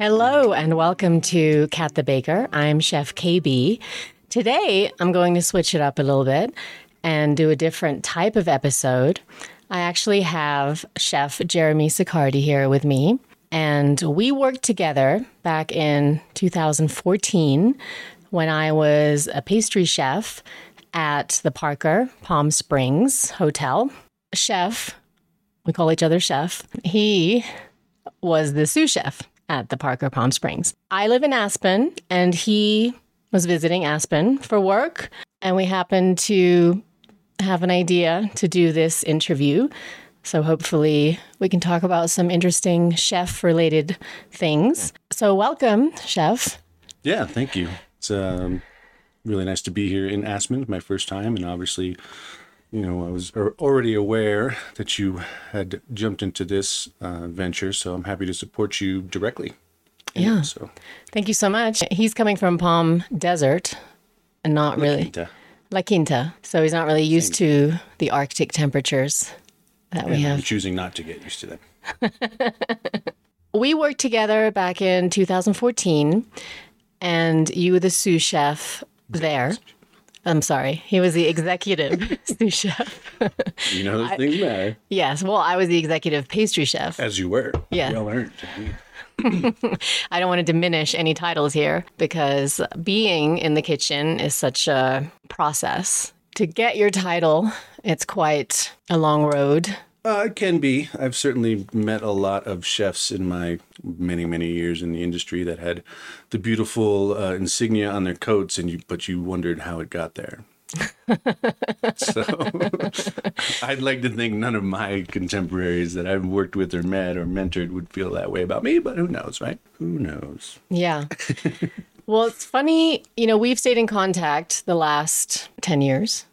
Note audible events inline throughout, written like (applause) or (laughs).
Hello and welcome to Kat the Baker. I'm Chef Kaybee. Today I'm going to switch it up a little bit and do a different type of episode. I actually have Chef Jeremy Saccardi here with me, and we worked together back in 2014 when I was a pastry chef at the Parker Palm Springs Hotel. Chef, we call each other Chef, he was the sous chef at the Parker Palm Springs. I live in Aspen, and he was visiting Aspen for work, and we happened to have an idea to do this interview. So hopefully we can talk about some interesting chef related things. So welcome, chef. Yeah, thank you. It's um, really nice to be here in Aspen, my first time, and obviously, you know, I was already aware that you had jumped into this uh, venture, so I'm happy to support you directly. Yeah. So Thank you so much. He's coming from Palm Desert and not really Quinta. La Quinta. So he's not really used to the Arctic temperatures that we And I'm have. choosing not to get used to them. (laughs) We worked together back in 2014, and you were the sous chef there. I'm sorry, he was the executive (laughs) sous chef. You know, those things matter. yes, well, I was the executive pastry chef. As you were. Yeah. Well earned. (laughs) I don't want to diminish any titles here because being in the kitchen is such a process. To get your title, it's quite a long road. Uh, it can be. I've certainly met a lot of chefs in my many, many years in the industry that had the beautiful uh, insignia on their coats, and you, but you wondered how it got there. (laughs) so (laughs) I'd like to think none of my contemporaries that I've worked with or met or mentored would feel that way about me, but who knows, right? Who knows? Yeah. (laughs) well, it's funny, you know, we've stayed in contact the last 10 years.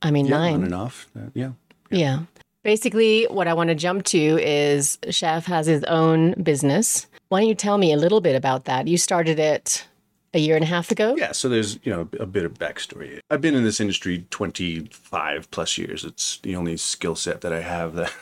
I mean, Yeah, nine. on and off. Uh, yeah. Yeah. Basically, what I want to jump to is Chef has his own business. Why don't you tell me a little bit about that? You started it a year and a half ago? Yeah, so there's you know a bit of backstory. I've been in this industry 25 plus years. It's the only skill set that I have that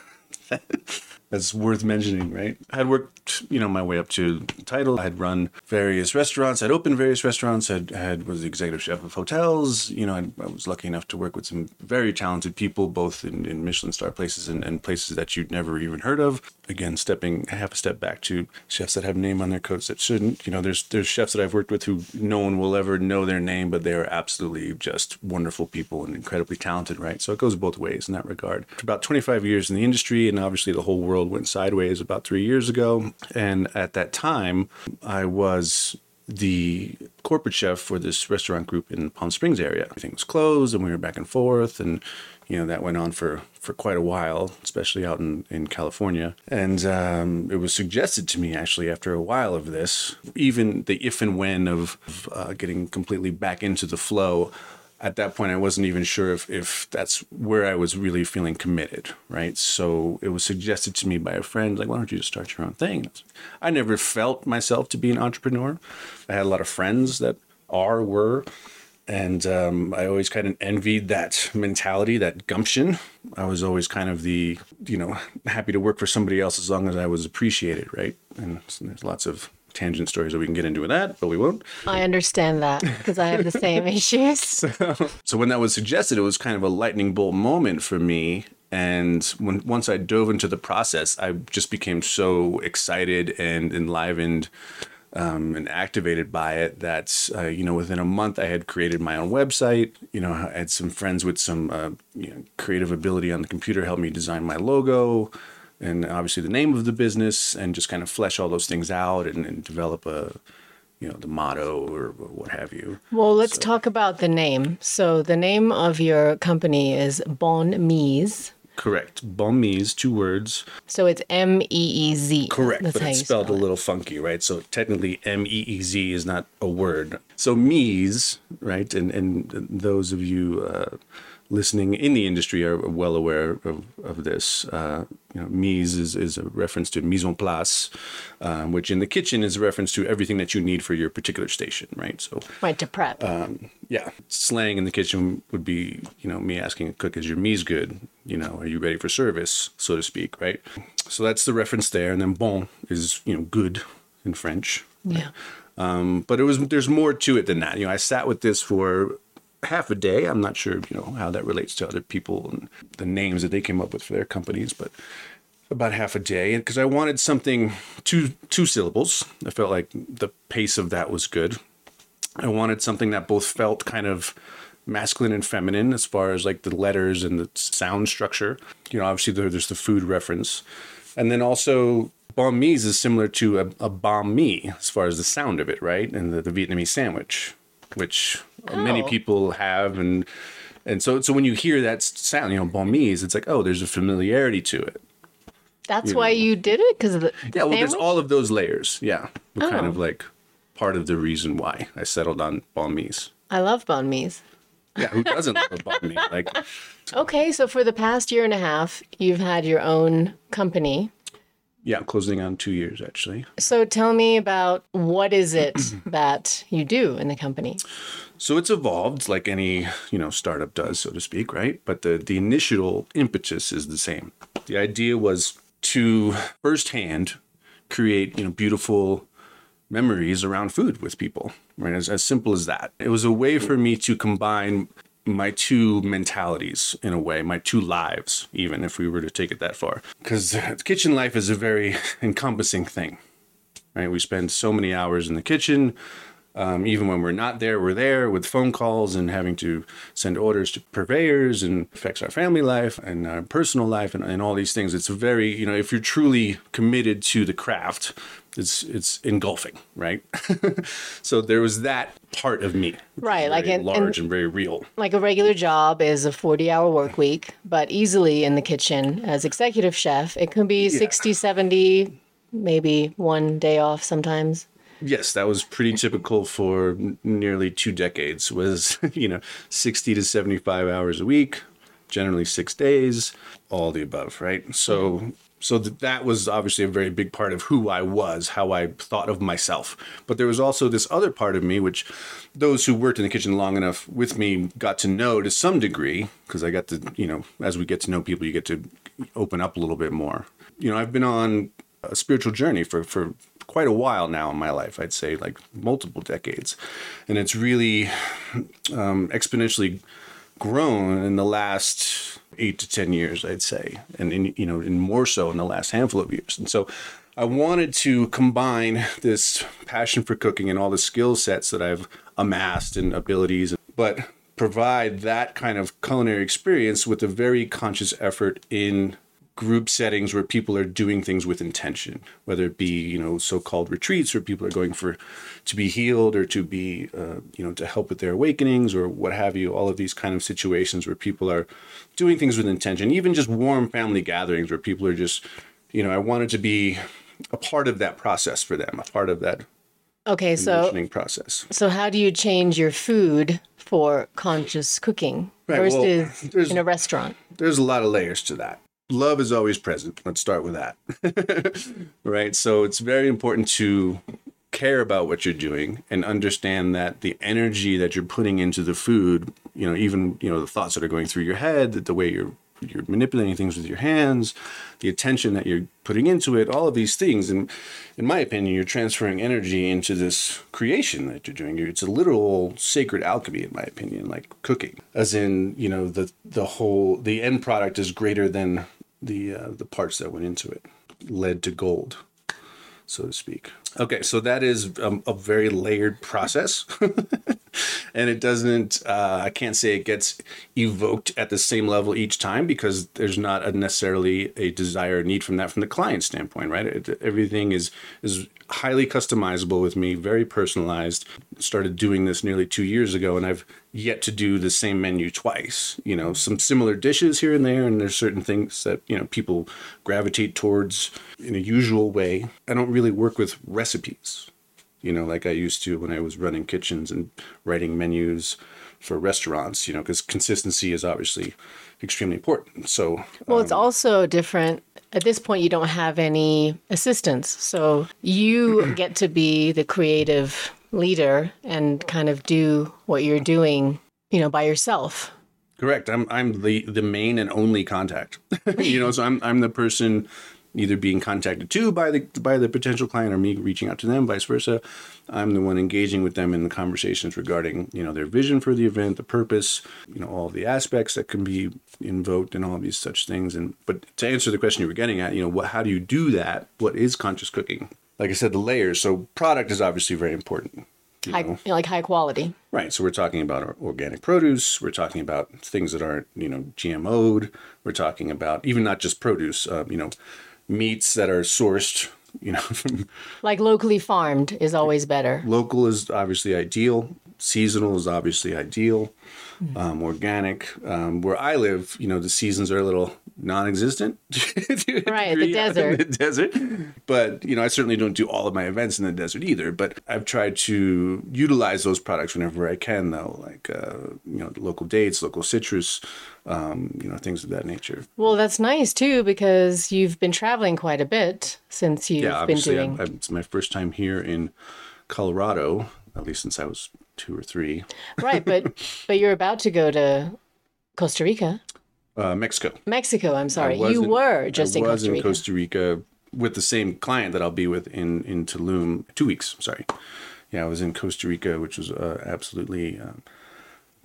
(laughs) that's worth mentioning, right? I had worked you know my way up to title. I had run various restaurants. I'd opened various restaurants. I had had was the executive chef of hotels. You know, I, I was lucky enough to work with some very talented people, both in, in Michelin star places and, and places that you'd never even heard of. Again, stepping half a step back to chefs that have name on their coats that shouldn't. You know, there's there's chefs that I've worked with who no one will ever know their name, but they are absolutely just wonderful people and incredibly talented, right? So it goes both ways in that regard. About 25 years in the industry, and obviously the whole world went sideways about three years ago. And at that time, I was the corporate chef for this restaurant group in Palm Springs area. Everything was closed and we were back and forth and you know that went on for for quite a while especially out in in California and um, it was suggested to me actually after a while of this even the if and when of, of uh, getting completely back into the flow at that point, I wasn't even sure if, if that's where I was really feeling committed, right? So it was suggested to me by a friend, like, why don't you just start your own thing? I never felt myself to be an entrepreneur. I had a lot of friends that are, were, and um, I always kind of envied that mentality, that gumption. I was always kind of the, you know, happy to work for somebody else as long as I was appreciated, right? And there's lots of tangent stories that we can get into with that, but we won't. I understand that because I have the same (laughs) issues. So when that was suggested, it was kind of a lightning bolt moment for me. And when once I dove into the process, I just became so excited and enlivened um, and activated by it that uh, you know within a month I had created my own website. You know, I had some friends with some uh, you know, creative ability on the computer help me design my logo and obviously the name of the business and just kind of flesh all those things out and, and develop a you know the motto or what have you. Well, let's talk about the name. So, the name of your company is Bon Meez. Correct. Bon Meez, two words. So, it's M E E Z. Correct, That's but it's spelled a spell it. little funky, right? So technically, M E E Z is not a word. So mise, right? And and those of you uh, listening in the industry are well aware of, of this. Uh, you know, mise is, is a reference to mise en place, uh, which in the kitchen is a reference to everything that you need for your particular station, right? So Right, to prep. yeah, slang in the kitchen would be, you know, me asking a cook, "Is your mise good? You know, are you ready for service, so to speak?" Right. So that's the reference there, and then bon is, you know, good in French. Yeah. Um, but it was there's more to it than that. You know, I sat with this for half a day. I'm not sure, you know, how that relates to other people and the names that they came up with for their companies, but about half a day because I wanted something two two syllables. I felt like the pace of that was good. I wanted something that both felt kind of masculine and feminine as far as like the letters and the sound structure. You know, obviously there, there's the food reference, and then also banh is similar to a, a banh mi as far as the sound of it, right? And the, the Vietnamese sandwich, which many Oh. people have, and and so so when you hear that sound, you know, mi it's like oh, there's a familiarity to it. That's why you did it because of the Yeah, well, there's all of those layers. Yeah, were kind Oh. of like part of the reason why I settled on mi's. I love mi's. Yeah, who doesn't love mi? Like, (laughs) Okay, so for the past year and a half, you've had your own company. Yeah, closing on two years actually. So tell me about what is it (clears throat) that you do in the company? So it's evolved like any you know startup does, so to speak, right? But the the initial impetus is the same. The idea was to firsthand create you know beautiful memories around food with people, right? As, as simple as that. It was a way for me to combine my two mentalities in a way, my two lives, even if we were to take it that far. Because (laughs) kitchen life is a very (laughs) encompassing thing, right? We spend so many hours in the kitchen. Um, even when we're not there, we're there with phone calls and having to send orders to purveyors and affects our family life and our personal life and, and all these things. It's very, you know, if you're truly committed to the craft, it's it's engulfing, right? (laughs) so there was that part of me, Right, like in- large in- and very real. Like a regular job is a 40 hour work week, but easily in the kitchen as executive chef, it can be 60, 70, maybe one day off sometimes. Yes, that was pretty typical for nearly two decades. Was (laughs) you know sixty to seventy five hours a week, generally six days, all the above, right? So mm-hmm. So th- that was obviously a very big part of who I was, how I thought of myself. But there was also this other part of me, which those who worked in the kitchen long enough with me got to know to some degree, because I got to you know as we get to know people, you get to open up a little bit more. You know, I've been on a spiritual journey for for quite a while now in my life. I'd say like multiple decades, and it's really um, exponentially grown in the last eight to ten years, I'd say, and in, you know, and more so in the last handful of years. And so, I wanted to combine this passion for cooking and all the skill sets that I've amassed and abilities, but provide that kind of culinary experience with a very conscious effort in group settings where people are doing things with intention whether it be you know so-called retreats where people are going for to be healed or to be uh, you know to help with their awakenings or what have you all of these kind of situations where people are doing things with intention even just warm family gatherings where people are just you know i wanted to be a part of that process for them a part of that Okay, so process so how do you change your food for conscious cooking Right, well, versus there's- in a restaurant? there's a lot of layers to that. Love is always present. Let's start with that. (laughs) right? So it's very important to care about what you're doing and understand that the energy that you're putting into the food, you know, even, you know, the thoughts that are going through your head, that the way you're you're manipulating things with your hands, the attention that you're putting into it, all of these things. And in my opinion, you're transferring energy into this creation that you're doing. It's a literal sacred alchemy, in my opinion, like cooking. As in, you know, the the whole the end product is greater than the uh, the parts that went into it, lead to gold, so to speak. Okay, so that is um, a very layered process. (laughs) and it doesn't uh, i can't say it gets evoked at the same level each time because there's not a necessarily a desire or need from that from the client standpoint right it, everything is is highly customizable with me very personalized started doing this nearly two years ago and i've yet to do the same menu twice you know some similar dishes here and there and there's certain things that you know people gravitate towards in a usual way i don't really work with recipes you know, like I used to when I was running kitchens and writing menus for restaurants, you know, because consistency is obviously extremely important. So, Well, it's um, also different. At this point, you don't have any assistants. So you (clears throat) get to be the creative leader and kind of do what you're doing, you know, by yourself. correct. I'm I'm the the main and only contact. (laughs) you know, so I'm I'm the person either being contacted to by the by the potential client or me reaching out to them, vice versa. I'm the one engaging with them in the conversations regarding you know their vision for the event, the purpose, you know all the aspects that can be invoked, and all these such things. And but to answer the question you were getting at, you know, what how do you do that? What is conscious cooking? Like I said, the layers. So product is obviously very important. you High, know. like high quality. Right. So we're talking about organic produce. We're talking about things that aren't, you know, GMO'd. We're talking about even not just produce, uh, you know, meats that are sourced, you know, (laughs) Like locally farmed is always better. local is obviously ideal. Seasonal is obviously ideal. Um, organic. Um, where I live, you know, the seasons are a little non-existent. (laughs) Right, the desert. the desert. But you know, I certainly don't do all of my events in the desert either. But I've tried to utilize those products whenever I can, though, like uh, you know, local dates, local citrus, um, you know, things of that nature. Well, that's nice too because you've been traveling quite a bit since you've yeah, been doing. I'm, I'm, it's my first time here in Colorado, at least since I was two or three. right, but (laughs) but you're about to go to Costa Rica, Uh, Mexico. Mexico. I'm sorry, you in- were just I in was Costa Rica. Costa Rica with the same client that I'll be with in in Tulum two weeks. Sorry, yeah, I was in Costa Rica, which was uh, absolutely uh,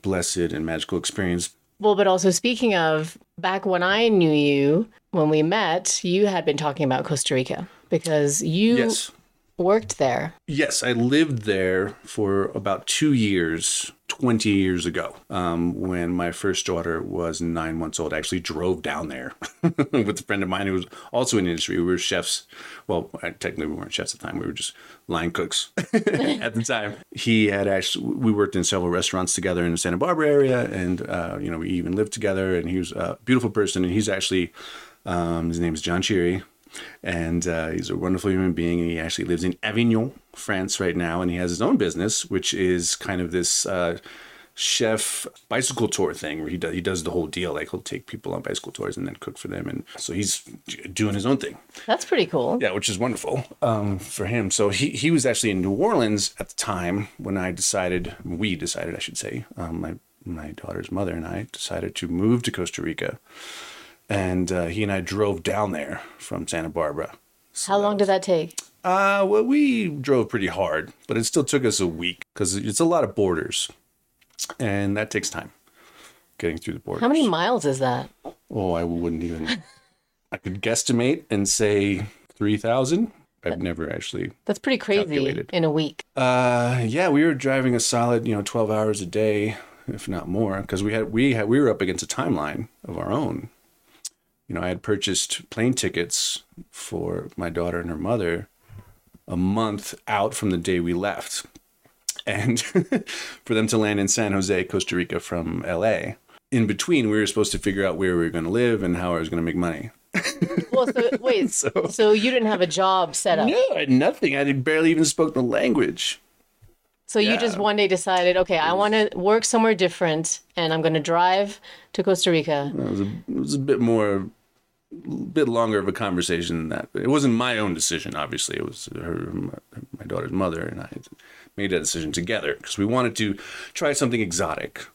blessed and magical experience. Well, but also speaking of, back when I knew you, when we met, you had been talking about Costa Rica because you Yes, worked there. yes, I lived there for about two years. 20 years ago, um, when my first daughter was nine months old, I actually drove down there (laughs) with a friend of mine who was also in the industry. We were chefs. Well, technically, we weren't chefs at the time. We were just line cooks (laughs) at the time. He had actually, we worked in several restaurants together in the Santa Barbara area, and, uh, you know, we even lived together. And he was a beautiful person. And he's actually, um, his name is John Cheery. And uh, he's a wonderful human being. And he actually lives in Avignon, France, right now. And he has his own business, which is kind of this uh, chef bicycle tour thing where he does, he does the whole deal. Like he'll take people on bicycle tours and then cook for them. And so he's doing his own thing. That's pretty cool. Yeah, which is wonderful um, for him. So he, he was actually in New Orleans at the time when I decided, we decided, I should say, um, my, my daughter's mother and I decided to move to Costa Rica. And uh, he and I drove down there from Santa Barbara. So How long did that take? Uh, well, we drove pretty hard, but it still took us a week because it's a lot of borders, and that takes time getting through the borders. How many miles is that? Oh, I wouldn't even. I could guesstimate and say three thousand. I've never actually. That's pretty crazy Calculated. in a week. Uh, yeah, we were driving a solid, you know, twelve hours a day, if not more, because we had we had we were up against a timeline of our own. You know, I had purchased plane tickets for my daughter and her mother a month out from the day we left, and (laughs) for them to land in San Jose, Costa Rica, from L.A. In between, we were supposed to figure out where we were going to live and how I was going to make money. Well, so (laughs) wait, so, you didn't have a job set up. No, I had nothing. I barely even spoke the language. So you just one day decided, okay, I want to work somewhere different, and I'm going to drive to Costa Rica. It was a, it was a bit more, bit longer of a conversation than that. It wasn't my own decision. Obviously, it was her, my, daughter's mother, and I made that decision together because we wanted to try something exotic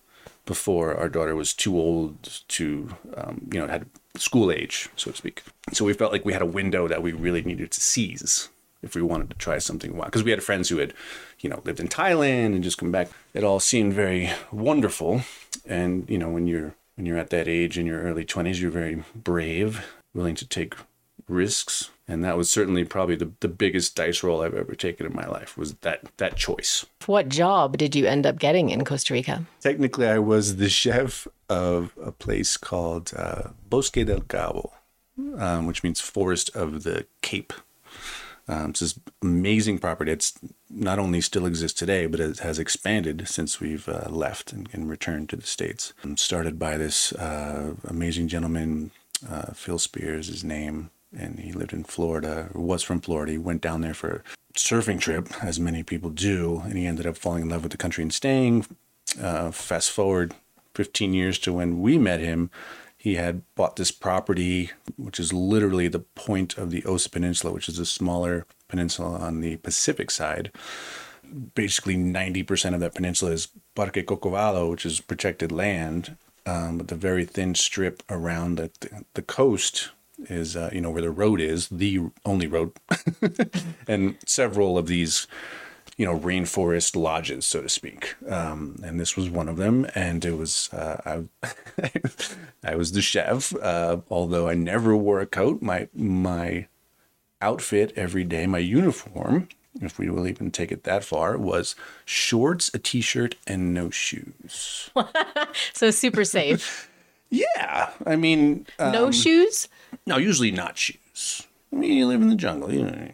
before our daughter was too old to, um, you know, had school age, so to speak. So we felt like we had a window that we really needed to seize if we wanted to try something wild. Because we had friends who had, you know, lived in Thailand and just come back. It all seemed very wonderful. And you know, when you're when you're at that age in your early twenties, you're very brave, willing to take risks. And that was certainly probably the, the biggest dice roll I've ever taken in my life was that that choice. What job did you end up getting in Costa Rica? Technically, I was the chef of a place called uh, Bosque del Cabo, um, which means Forest of the Cape. Um, it's this amazing property. It's not only still exists today, but it has expanded since we've uh, left and, and returned to the States. Um, started by this uh, amazing gentleman, uh, Phil Spears, his name, and he lived in Florida, or was from Florida. He went down there for a surfing trip, as many people do, and he ended up falling in love with the country and staying. Uh, fast forward 15 years to when we met him, he had bought this property, which is literally the point of the Osa Peninsula, which is a smaller peninsula on the Pacific side. Basically, 90% of that peninsula is Parque Corcovado, which is protected land. Um, but the very thin strip around the, the coast is uh, you know where the road is, the only road, (laughs) and several of these you know rainforest lodges, so to speak. Um, and this was one of them, and it was uh, I, (laughs) I was the chef. Uh, although I never wore a coat, my my outfit every day, my uniform, if we will even take it that far, was shorts, a t-shirt, and no shoes. (laughs) So super safe. (laughs) yeah, I mean, uh, no shoes? no, usually not shoes. I mean, you live in the jungle. You know,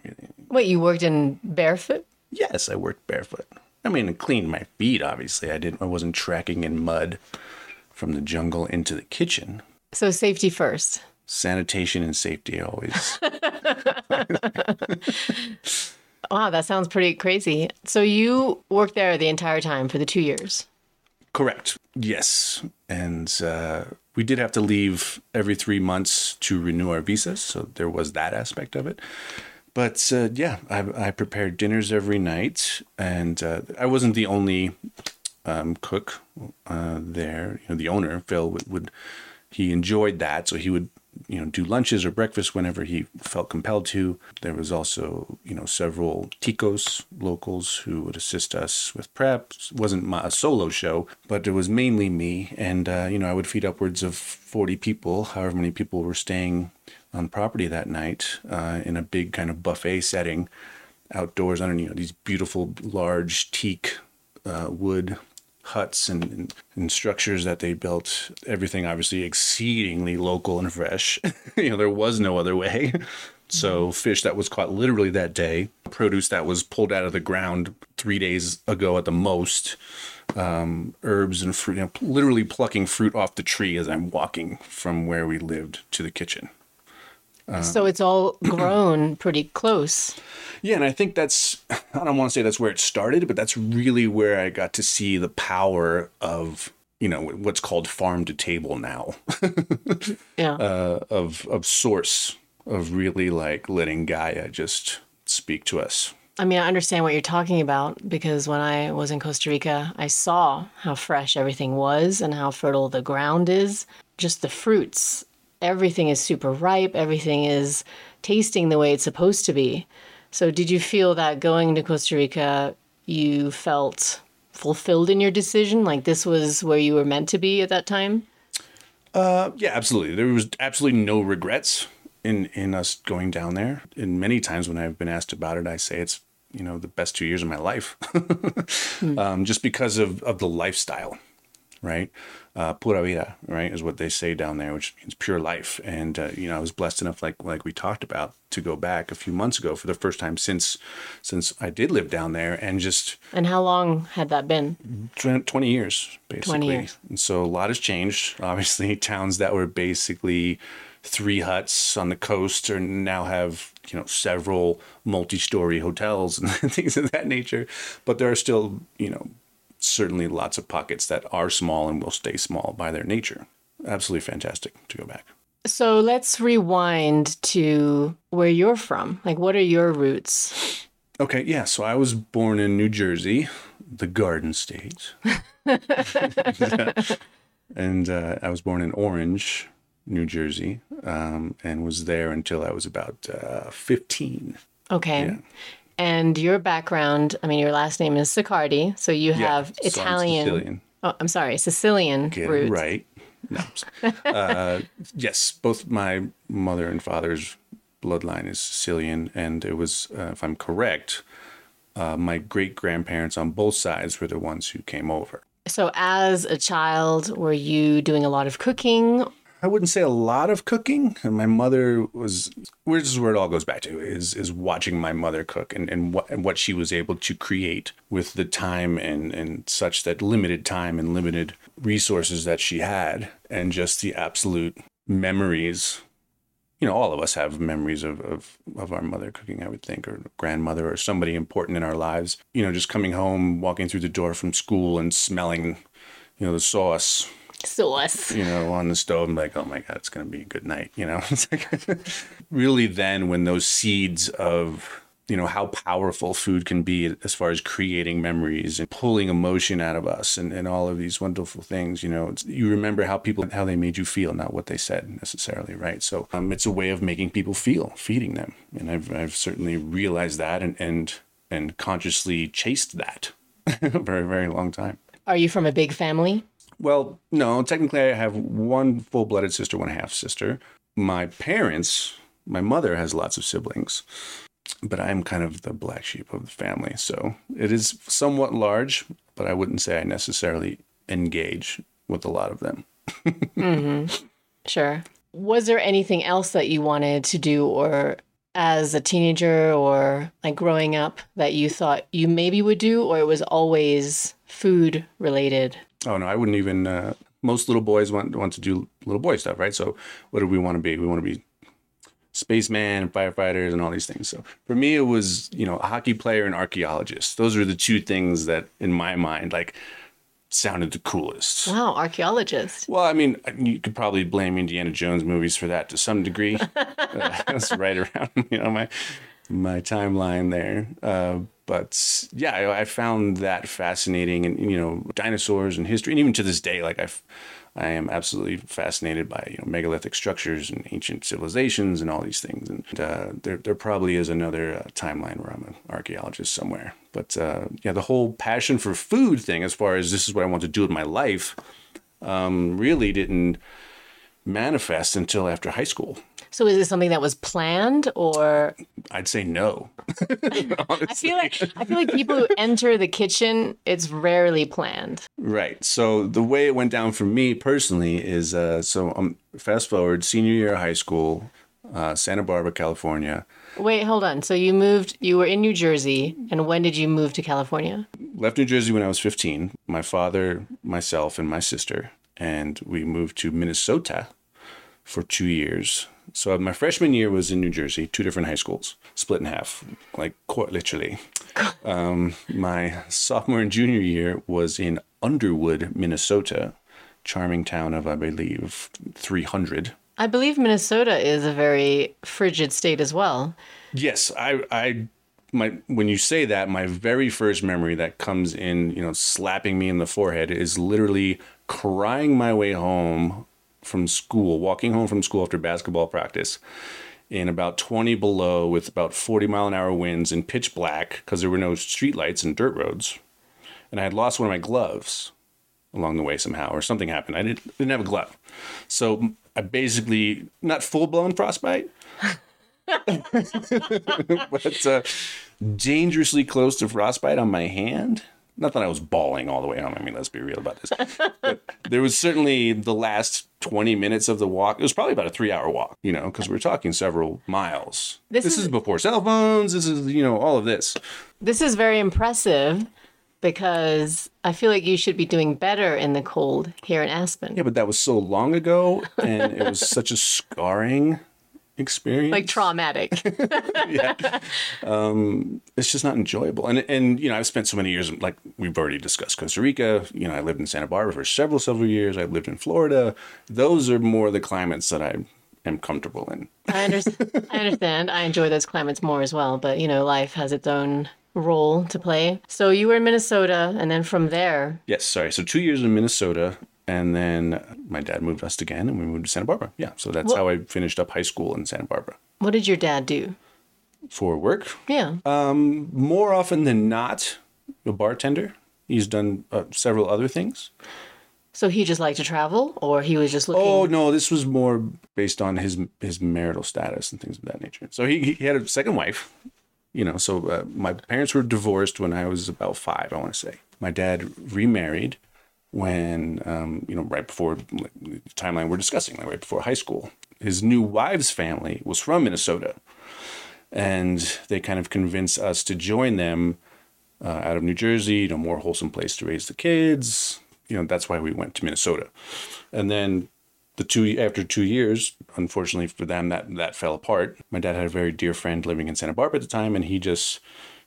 Wait, you worked in barefoot? Yes, I worked barefoot. I mean, it cleaned my feet. Obviously, I didn't. I wasn't tracking in mud from the jungle into the kitchen. So safety first. Sanitation and safety always. (laughs) (laughs) Wow, that sounds pretty crazy. So you worked there the entire time for the two years. Correct. Yes. And uh, we did have to leave every three months to renew our visas. So there was that aspect of it. But uh, yeah, I, I prepared dinners every night. And uh, I wasn't the only um, cook uh, there. You know, the owner, Phil, would, would he enjoyed that. So he would you know do lunches or breakfast whenever he felt compelled to. There was also you know several ticos locals who would assist us with prep it wasn't my, a solo show but it was mainly me. And uh, you know i would feed upwards of 40 people however many people were staying on property that night uh, in a big kind of buffet setting outdoors. Under you know these beautiful large teak uh, wood huts and, and, and structures that they built. Everything obviously exceedingly local and fresh. (laughs) you know, there was no other way. So fish that was caught literally that day, produce that was pulled out of the ground three days ago at the most, um, herbs and fruit, you know, literally plucking fruit off the tree as I'm walking from where we lived to the kitchen. So it's all (clears throat) grown pretty close. Yeah, and I think that's I don't want to say that's where it started, but that's really where I got to see the power of you know what's called farm to table now (laughs) Yeah. uh, of of source of really like letting Gaia just speak to us. I mean, I understand what you're talking about because when I was in Costa Rica, I saw how fresh everything was and how fertile the ground is. Just the fruits, everything is super ripe, everything is tasting the way it's supposed to be. So, did you feel that going to Costa Rica, you felt fulfilled in your decision? Like this was where you were meant to be at that time? Uh, yeah, absolutely. There was absolutely no regrets in in us going down there. And many times when I've been asked about it, I say it's you know the best two years of my life, (laughs) um, just because of of the lifestyle, right? Uh, pura vida, right, is what they say down there, which means pure life. And uh, you know, I was blessed enough, like like we talked about, to go back a few months ago for the first time since since I did live down there, and just And how long had that been? 20 years basically Twenty years. and so a lot has changed obviously (laughs) towns that were basically three huts on the coast are now have you know several multi-story hotels (laughs) and things of that nature but there are still you know certainly lots of pockets that are small and will stay small by their nature absolutely fantastic to go back So let's rewind to where you're from. Like, what are your roots? Okay, yeah. So I was born in New Jersey, the Garden State, (laughs) and uh, I was born in Orange, New Jersey, um, and was there until I was about uh, fifteen. Okay. Yeah. And your background, I mean, your last name is Saccardi, so you have so I'm Italian. Sicilian. Oh, I'm sorry, Sicilian Get roots. right. No. (laughs) uh, yes, both my mother and father's bloodline is Sicilian, and it was, uh, if I'm correct, uh, my great grandparents on both sides were the ones who came over. So, as a child, were you doing a lot of cooking? I wouldn't say a lot of cooking. And My mother was, which is where it all goes back to, is is watching my mother cook and, and what and what she was able to create with the time and and such that limited time and limited resources that she had, and just the absolute memories. You know, all of us have memories of, of, of our mother cooking, I would think, or grandmother, or somebody important in our lives. You know, just coming home, walking through the door from school, and smelling, you know, the sauce Sauce. you know, on the stove. I'm like, oh my God, it's going to be a good night. You know, (laughs) it's like really then when those seeds of you know how powerful food can be as far as creating memories and pulling emotion out of us and, and all of these wonderful things you know you remember how people how they made you feel not what they said necessarily right so um, it's a way of making people feel feeding them and i've, I've certainly realized that and and and consciously chased that (laughs) a very very long time are you from a big family well no technically i have one full-blooded sister one half sister my parents my mother has lots of siblings but I'm kind of the black sheep of the family. So it is somewhat large, but I wouldn't say I necessarily engage with a lot of them. (laughs) mm-hmm. Sure. Was there anything else that you wanted to do or as a teenager or like growing up that you thought you maybe would do, or it was always food related? Oh, no, I wouldn't even. Uh, most little boys want, want to do little boy stuff, right? So, what do we want to be? We want to be spaceman and firefighters and all these things. So for me, it was, you know, a hockey player and archaeologist. Those were the two things that in my mind, like, sounded the coolest. Wow, archaeologist. Well, I mean, you could probably blame Indiana Jones movies for that to some degree. uh, (laughs) (laughs) that's right around, you know, my my timeline there. Uh, but yeah, I, I, found that fascinating, and you know, dinosaurs and history, and even to this day, like I've I am absolutely fascinated by you know megalithic structures and ancient civilizations and all these things. And uh, there there probably is another uh, timeline where I'm an archaeologist somewhere. But uh, yeah, the whole passion for food thing, as far as this is what I want to do with my life, um, really didn't manifest until after high school. So is this something that was planned or I'd say no. (laughs) I feel like I feel like people who enter the kitchen, it's rarely planned. Right. So the way it went down for me personally is uh, so um, fast forward senior year of high school, uh, Santa Barbara, California. Wait, hold on. So you moved you were in New Jersey and when did you move to California? Left New Jersey when I was 15. My father, myself and my sister and we moved to Minnesota for 2 years so my freshman year was in New Jersey, two different high schools, split in half, like quite literally. Um, my sophomore and junior year was in Underwood, Minnesota, charming town of I believe 300. I believe Minnesota is a very frigid state as well. Yes, I I my when you say that, my very first memory that comes in, you know, slapping me in the forehead is literally crying my way home from school, walking home from school after basketball practice in about 20 below with about 40 mile an hour winds and pitch black because there were no street lights and dirt roads. And I had lost one of my gloves along the way somehow, or something happened. I didn't, didn't have a glove. So I basically, not full blown frostbite, (laughs) but uh, dangerously close to frostbite on my hand not that I was bawling all the way home. I mean, let's be real about this. but there was certainly the last 20 minutes of the walk. It was probably about a three hour walk, you know, because we're talking several miles. This, this is, is before cell phones. This is, you know, all of this. This is very impressive because I feel like you should be doing better in the cold here in Aspen. Yeah, but that was so long ago and it was such a scarring experience. Like traumatic. (laughs) yeah. Um, it's just not enjoyable. And, and, you know, I've spent so many years, like we've already discussed Costa Rica. You know, I lived in Santa Barbara for several, several years. I lived in Florida. Those are more the climates that I am comfortable in. I understand. I understand. I enjoy those climates more as well. But, you know, life has its own role to play. So you were in Minnesota, and then from there. Yes, sorry. So two years in Minnesota, and then my dad moved us again and we moved to Santa Barbara. Yeah. So that's how I finished up high school in Santa Barbara. What did your dad do? For work? Yeah. Um, more often than not, a bartender. He's done uh, several other things. So he just liked to travel, or he was just looking. Oh no, this was more based on his his marital status and things of that nature. So he he had a second wife, you know. So uh, my parents were divorced when I was about five. I want to say my dad remarried, when um, you know right before the timeline we're discussing, like right before high school. His new wife's family was from Minnesota, and they kind of convinced us to join them uh, out of New Jersey. You know, more wholesome place to raise the kids. You know, that's why we went to Minnesota, and then the two after two years, unfortunately for them, that that fell apart. My dad had a very dear friend living in Santa Barbara at the time, and he just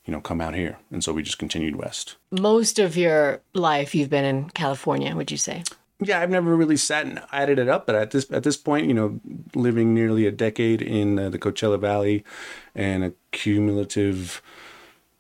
you know, come out here. And so we just continued west. Most of your life you've been in California, would you say? yeah, I've never really sat and added it up, but at this at this point, you know, living nearly a decade in uh, the Coachella Valley, and a cumulative,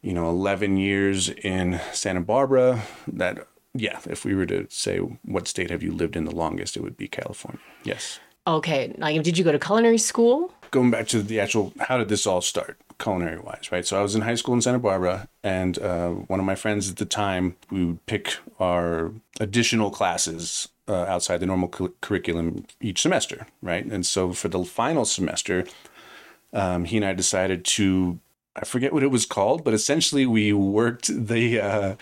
you know, eleven years in Santa Barbara. That yeah, if we were to say what state have you lived in the longest, it would be California. Yes. Okay. Like, did you go to culinary school? Going back to the actual, how did this all start? Culinary wise, right? So I was in high school in Santa Barbara, and uh, one of my friends at the time, we would pick our additional classes uh, outside the normal cu- curriculum each semester, right? And so for the final semester, um, he and I decided to, I forget what it was called, but essentially we worked the uh,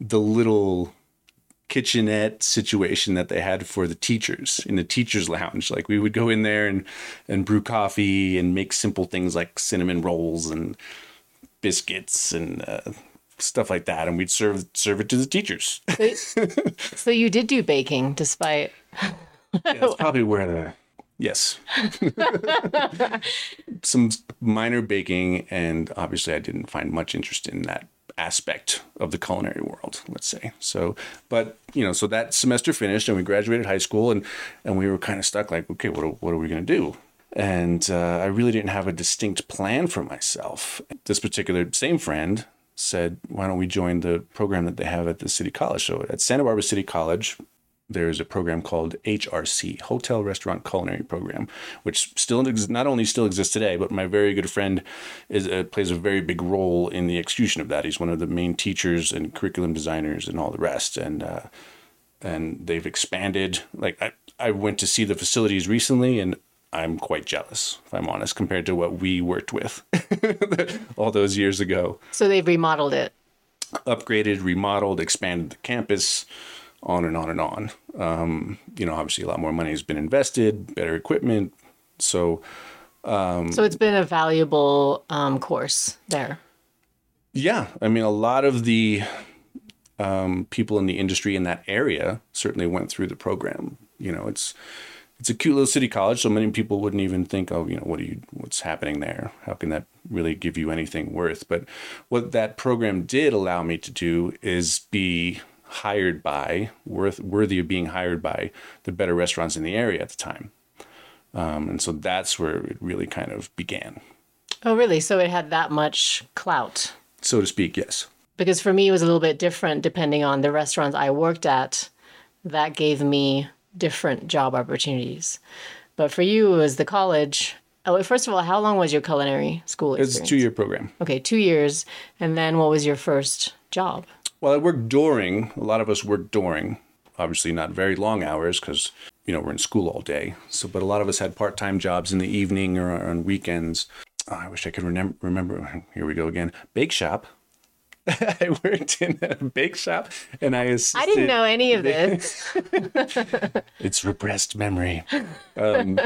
the little kitchenette situation that they had for the teachers in the teachers lounge. Like we would go in there and and brew coffee and make simple things like cinnamon rolls and biscuits and uh, stuff like that and we'd serve serve it to the teachers. So, (laughs) so you did do baking despite yeah, that's probably where the yes. (laughs) Some minor baking and obviously i didn't find much interest in that aspect of the culinary world, let's say. So, but you know, so that semester finished and we graduated high school and and we were kind of stuck like, okay, what are, what are we going to do? And uh, I really didn't have a distinct plan for myself. This particular same friend said, why don't we join the program that they have at the city college? So at Santa Barbara City College, there's a program called HRC, Hotel Restaurant Culinary Program, which still not only still exists today, but my very good friend is uh, plays a very big role in the execution of that. He's one of the main teachers and curriculum designers and all the rest, and uh, and they've expanded. Like I, I went to see the facilities recently, and I'm quite jealous, if I'm honest, compared to what we worked with (laughs) all those years ago. So they've remodeled it, upgraded, remodeled, expanded the campus on and on and on. Um, you know, obviously a lot more money has been invested, better equipment. So, um, so it's been a valuable um, course there. Yeah, I mean, a lot of the um, people in the industry in that area certainly went through the program. You know, it's it's a cute little city college, so many people wouldn't even think, oh, you know, what are you, what's happening there? How can that really give you anything worth? But what that program did allow me to do is be hired by, worth, worthy of being hired by the better restaurants in the area at the time. Um, and so that's where it really kind of began. Oh, really? So it had that much clout? So to speak, yes. Because for me, it was a little bit different depending on the restaurants I worked at. That gave me different job opportunities. But for you, it was the college. Oh, first of all, how long was your culinary school experience? It's a two year program. Okay, two years. And then what was your first job? Well, I worked during. A lot of us worked during. Obviously, not very long hours because you know we're in school all day. So, but a lot of us had part-time jobs in the evening or on weekends. Oh, I wish I could remember. Remember. Here we go again. Bake shop. (laughs) I worked in a bake shop, and I assisted. I didn't know any of this. (laughs) it's repressed memory. Um,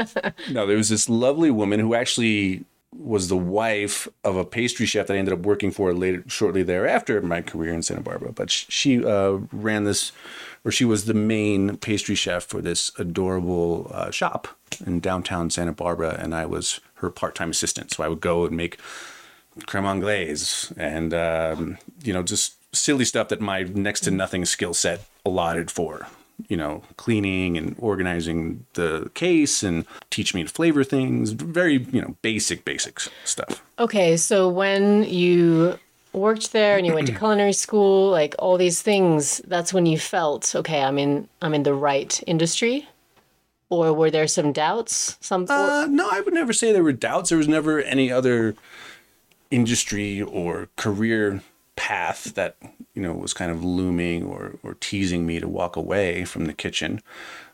no, there was this lovely woman who actually was the wife of a pastry chef that I ended up working for later, shortly thereafter my career in Santa Barbara. But she uh, ran this, or she was the main pastry chef for this adorable uh, shop in downtown Santa Barbara, and I was her part-time assistant. So I would go and make creme anglaise and um, you know just silly stuff that my next to nothing skill set allotted for you know, cleaning and organizing the case and teach me to flavor things. Very, you know, basic, basic stuff. Okay. So when you worked there and you went to (clears throat) culinary school, like all these things, that's when you felt, okay, I'm in, I'm in the right industry? Or were there some doubts? Some uh, no, I would never say there were doubts. There was never any other industry or career path that you know was kind of looming or or teasing me to walk away from the kitchen.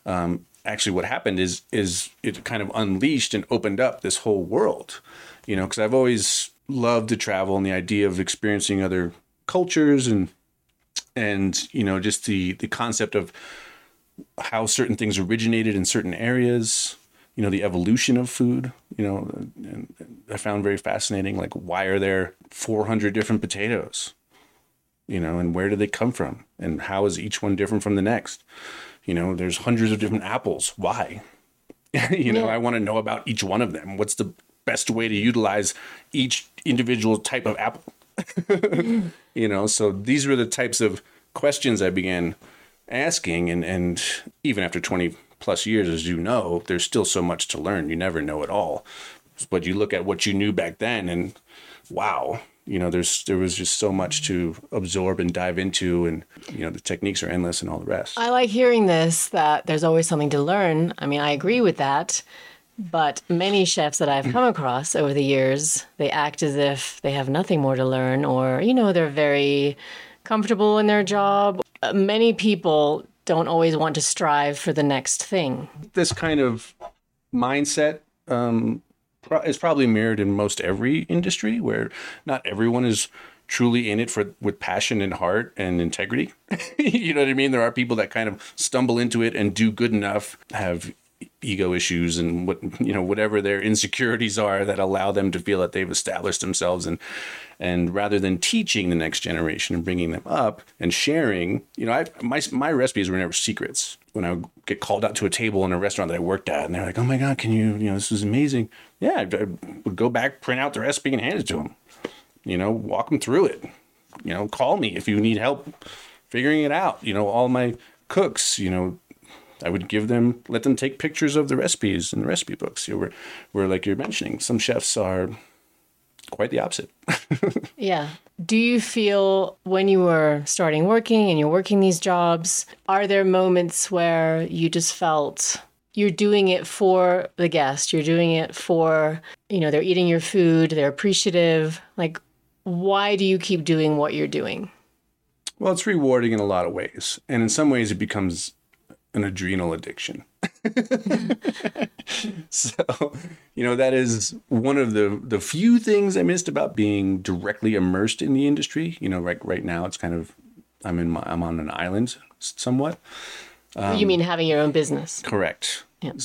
Um, actually, what happened is is it kind of unleashed and opened up this whole world. You know, because I've always loved to travel and the idea of experiencing other cultures and and you know just the the concept of how certain things originated in certain areas you know the evolution of food you know i found very fascinating like why are there 400 different potatoes you know and where do they come from? And how is each one different from the next? You know there's hundreds of different apples. Why? (laughs) You know yeah. i want to know about each one of them. What's the best way to utilize each individual type of apple? (laughs) You know so these were the types of questions i began asking and and even after 20 plus years as you know there's still so much to learn you never know it all but you look at what you knew back then and wow you know there's there was just so much to absorb and dive into and you know the techniques are endless and all the rest I like hearing this that there's always something to learn. I mean, I agree with that. But many chefs that I've come across over the years, they act as if they have nothing more to learn or, you know, they're very comfortable in their job. Uh, Many people don't always want to strive for the next thing. this kind of mindset um, is probably mirrored in most every industry where not everyone is truly in it for with passion and heart and integrity. (laughs) you know what I mean? There are people that kind of stumble into it and do good enough, have ego issues and what you know whatever their insecurities are that allow them to feel that they've established themselves and and rather than teaching the next generation and bringing them up and sharing you know I my my recipes were never secrets. When I would get called out to a table in a restaurant that I worked at and they're like oh my god can you you know this is amazing. Yeah I, I would go back print out the recipe and hand it to them you know walk them through it. You know call me if you need help figuring it out. You know all my cooks you know I would give them, let them take pictures of the recipes in the recipe books. You know, where, where like you're mentioning, some chefs are quite the opposite. (laughs) Yeah. Do you feel when you were starting working and you're working these jobs, are there moments where you just felt you're doing it for the guest, you're doing it for, you know, they're eating your food, they're appreciative? Like, why do you keep doing what you're doing? Well, it's rewarding in a lot of ways, and in some ways, it becomes an adrenal addiction. (laughs) so, you know, that is one of the the few things I missed about being directly immersed in the industry. You know, right right now, it's kind of I'm in my I'm on an island somewhat. you mean having your own business? Correct.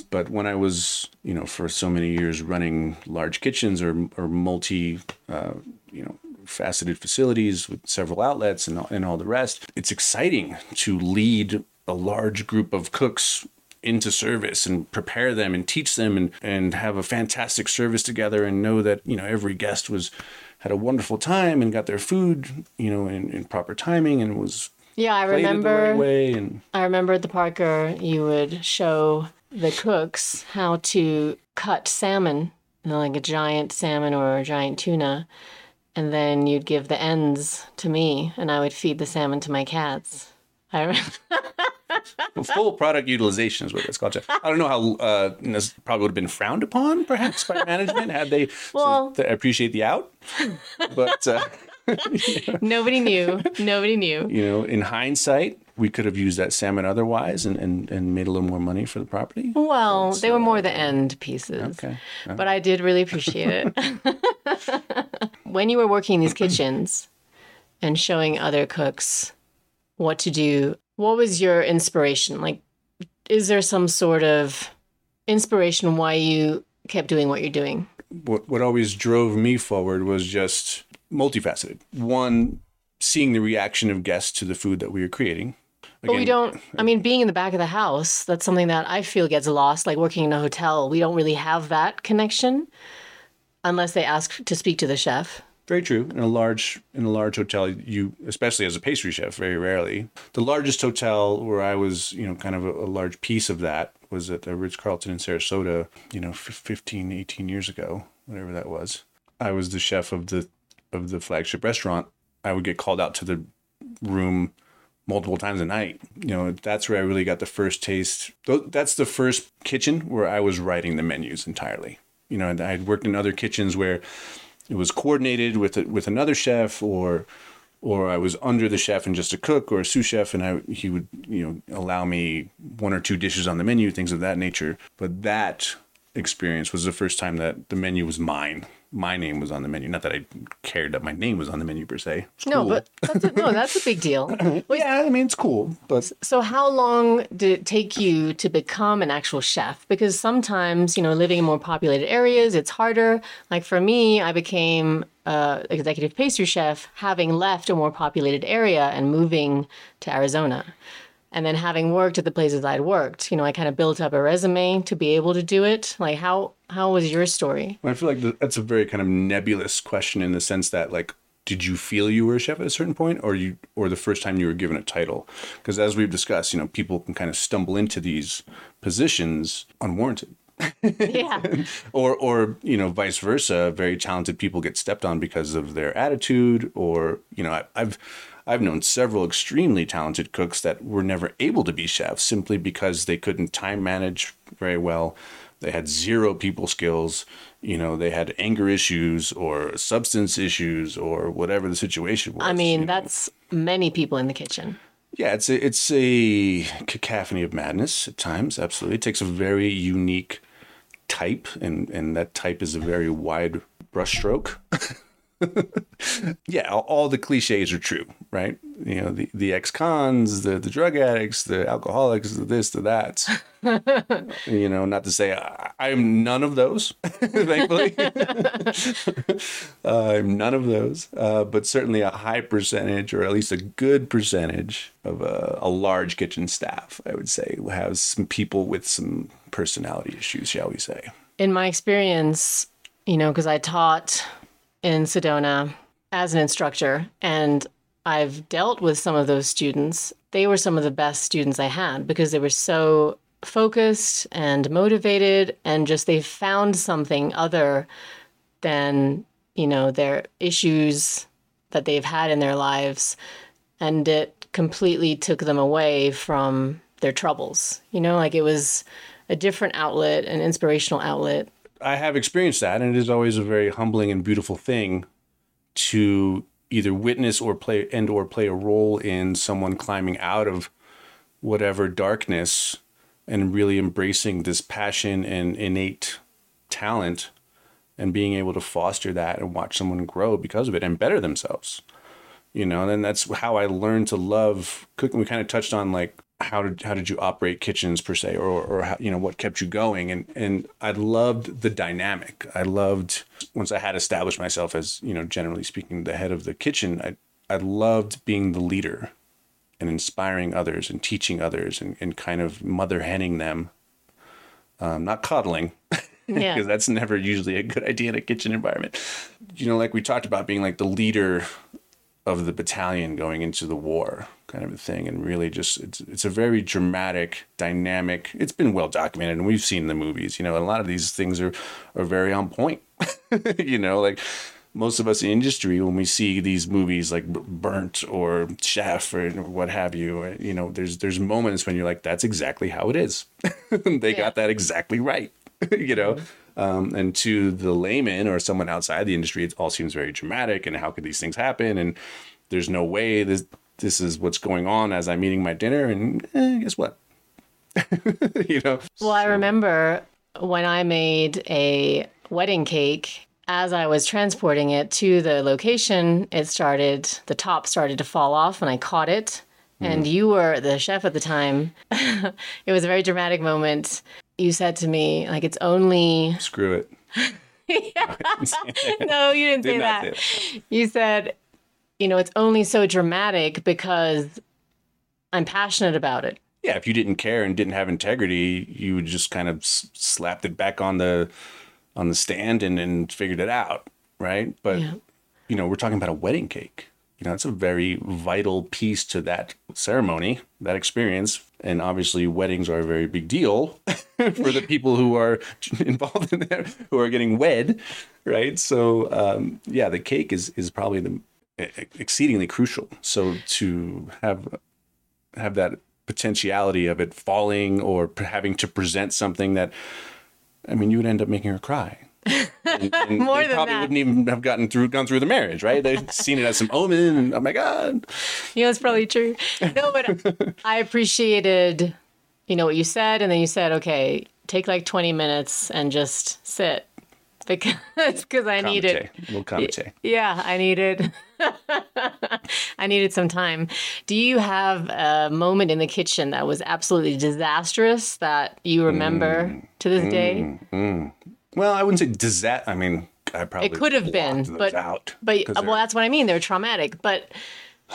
But when I was, you know, for so many years running large kitchens or or multi, uh, you know, faceted facilities with several outlets and all, and all the rest, it's exciting to lead a large group of cooks into service and prepare them and teach them and, and have a fantastic service together and know that you know every guest was had a wonderful time and got their food you know in, in proper timing and was Yeah, I remember. right way and I remember at the Parker, you would show the cooks how to cut salmon, you know, like a giant salmon or a giant tuna, and then you'd give the ends to me, and I would feed the salmon to my cats. I remember. Full product utilization is what it's called. I don't know how uh, this probably would have been frowned upon, perhaps by management had they Well- so, appreciate the out. But uh, (laughs) Nobody knew. Nobody knew. you know, in hindsight, we could have used that salmon otherwise and, and, and made a little more money for the property. Well, they were more the end pieces. Okay. But I did really appreciate it. (laughs) when you were working these kitchens and showing other cooks what to do, what was your inspiration? Like, is there some sort of inspiration why you kept doing what you're doing? What what always drove me forward was just multifaceted. One, seeing the reaction of guests to the food that we were creating. But we don't, I uh, mean, being in the back of the house, that's something that I feel gets lost. Like working in a hotel, we don't really have that connection unless they ask to speak to the chef. Very true. In a large in a large hotel, you especially as a pastry chef, very rarely. The largest hotel where I was, you know, kind of a, a large piece of that was at the Ritz Carlton in Sarasota, you know, f- 15, 18 years ago, whatever that was. I was the chef of the of the flagship restaurant. I would get called out to the room multiple times a night. You know, that's where I really got the first taste. That's the first kitchen where I was writing the menus entirely. You know, I had worked in other kitchens where it was coordinated with a, with another chef or or I was under the chef and just a cook or a sous chef and I he would you know allow me one or two dishes on the menu things of that nature. But that experience was the first time that the menu was mine my name was on the menu not that I cared that my name was on the menu per se No, cool. but that's a, no, that's a big deal. (laughs) yeah I mean it's cool but So, how long did it take you to become an actual chef? Because sometimes, you know, living in more populated areas, it's harder. Like for me, I became uh, executive pastry chef having left a more populated area and moving to Arizona. And then having worked at the places I'd worked, you know, I kind of built up a resume to be able to do it. Like, how how was your story? I feel like that's a very kind of nebulous question in the sense that, like, did you feel you were a chef at a certain point or you or the first time you were given a title because as we've discussed you know people can kind of stumble into these positions unwarranted yeah. (laughs) or or you know vice versa very talented people get stepped on because of their attitude or you know I, i've i've known several extremely talented cooks that were never able to be chefs simply because they couldn't time manage very well they had zero people skills you know they had anger issues or substance issues or whatever the situation was I mean, you know. that's many people in the kitchen. Yeah, it's a, it's a cacophony of madness at times. Absolutely, it takes a very unique type, and and that type is a very wide brushstroke. (laughs) (laughs) yeah, all, all the cliches are true, right? You know, the the ex-cons, the the drug addicts, the alcoholics, the this, the that. (laughs) you know, not to say I, I'm none of those, (laughs) thankfully. uh, I'm none of those, uh, but certainly a high percentage, or at least a good percentage of a, a large kitchen staff, I would say, has some people with some personality issues, shall we say? In my experience, you know, because I taught in Sedona as an instructor, and I've dealt with some of those students. They were some of the best students I had because they were so focused and motivated, and just they found something other than, you know, their issues that they've had in their lives. And it completely took them away from their troubles. You know, like it was a different outlet, an inspirational outlet I have experienced that, and it is always a very humbling and beautiful thing to either witness or play and or play a role in someone climbing out of whatever darkness and really embracing this passion and innate talent and being able to foster that and watch someone grow because of it and better themselves. You know and that's how i learned to love cooking. We kind of touched on like how did how did you operate kitchens per se or or how, you know what kept you going? And and I loved the dynamic. I loved once I had established myself as you know generally speaking the head of the kitchen I I loved being the leader and inspiring others and teaching others and, and kind of mother henning them. Um, not coddling (laughs) Yeah. because that's never usually a good idea in a kitchen environment. You know like we talked about being like the leader of the battalion going into the war kind of a thing and really just it's it's a very dramatic dynamic it's been well documented and we've seen the movies you know and a lot of these things are are very on point (laughs) you know like most of us in industry when we see these movies like burnt or chef or what have you you know there's there's moments when you're like that's exactly how it is. (laughs) They Yeah. got that exactly right (laughs) you know? Um, and to the layman or someone outside the industry it all seems very dramatic and how could these things happen? And there's no way this this is what's going on as i'm eating my dinner and eh, guess what (laughs) you know Well, I remember when I made a wedding cake, as I was transporting it to the location, it started, the top started to fall off and I caught it. And you were the chef at the time. (laughs) it was a very dramatic moment. You said to me, like, it's only. screw it (laughs) no, you didn't Did not that. say that. You said, you know, it's only so dramatic because I'm passionate about it. yeah if you didn't care and didn't have integrity you would just kind of s- slapped it back on the on the stand and and figured it out right but Yeah. you know we're talking about a wedding cake you know it's a very vital piece to that ceremony that experience and obviously weddings are a very big deal (laughs) for the people who are (laughs) involved in there who are getting wed right so um, yeah the cake is is probably the exceedingly crucial so to have have that potentiality of it falling or having to present something that I mean you would end up making her cry. And, (laughs) and More they than probably that. wouldn't even have gotten through gone through the marriage, right? They've seen it as some omen and oh my god. You know, it's probably true. No, but I appreciated, you know, what you said, and then you said, okay, take like 20 minutes and just sit because (laughs) because I needed. Kamite. Little kamite. Yeah, I needed. (laughs) I needed some time. Do you have a moment in the kitchen that was absolutely disastrous that you remember Mm, to this day? Well, I wouldn't say that I mean I probably It could have been, but out but well, they're- that's what I mean. They're traumatic, but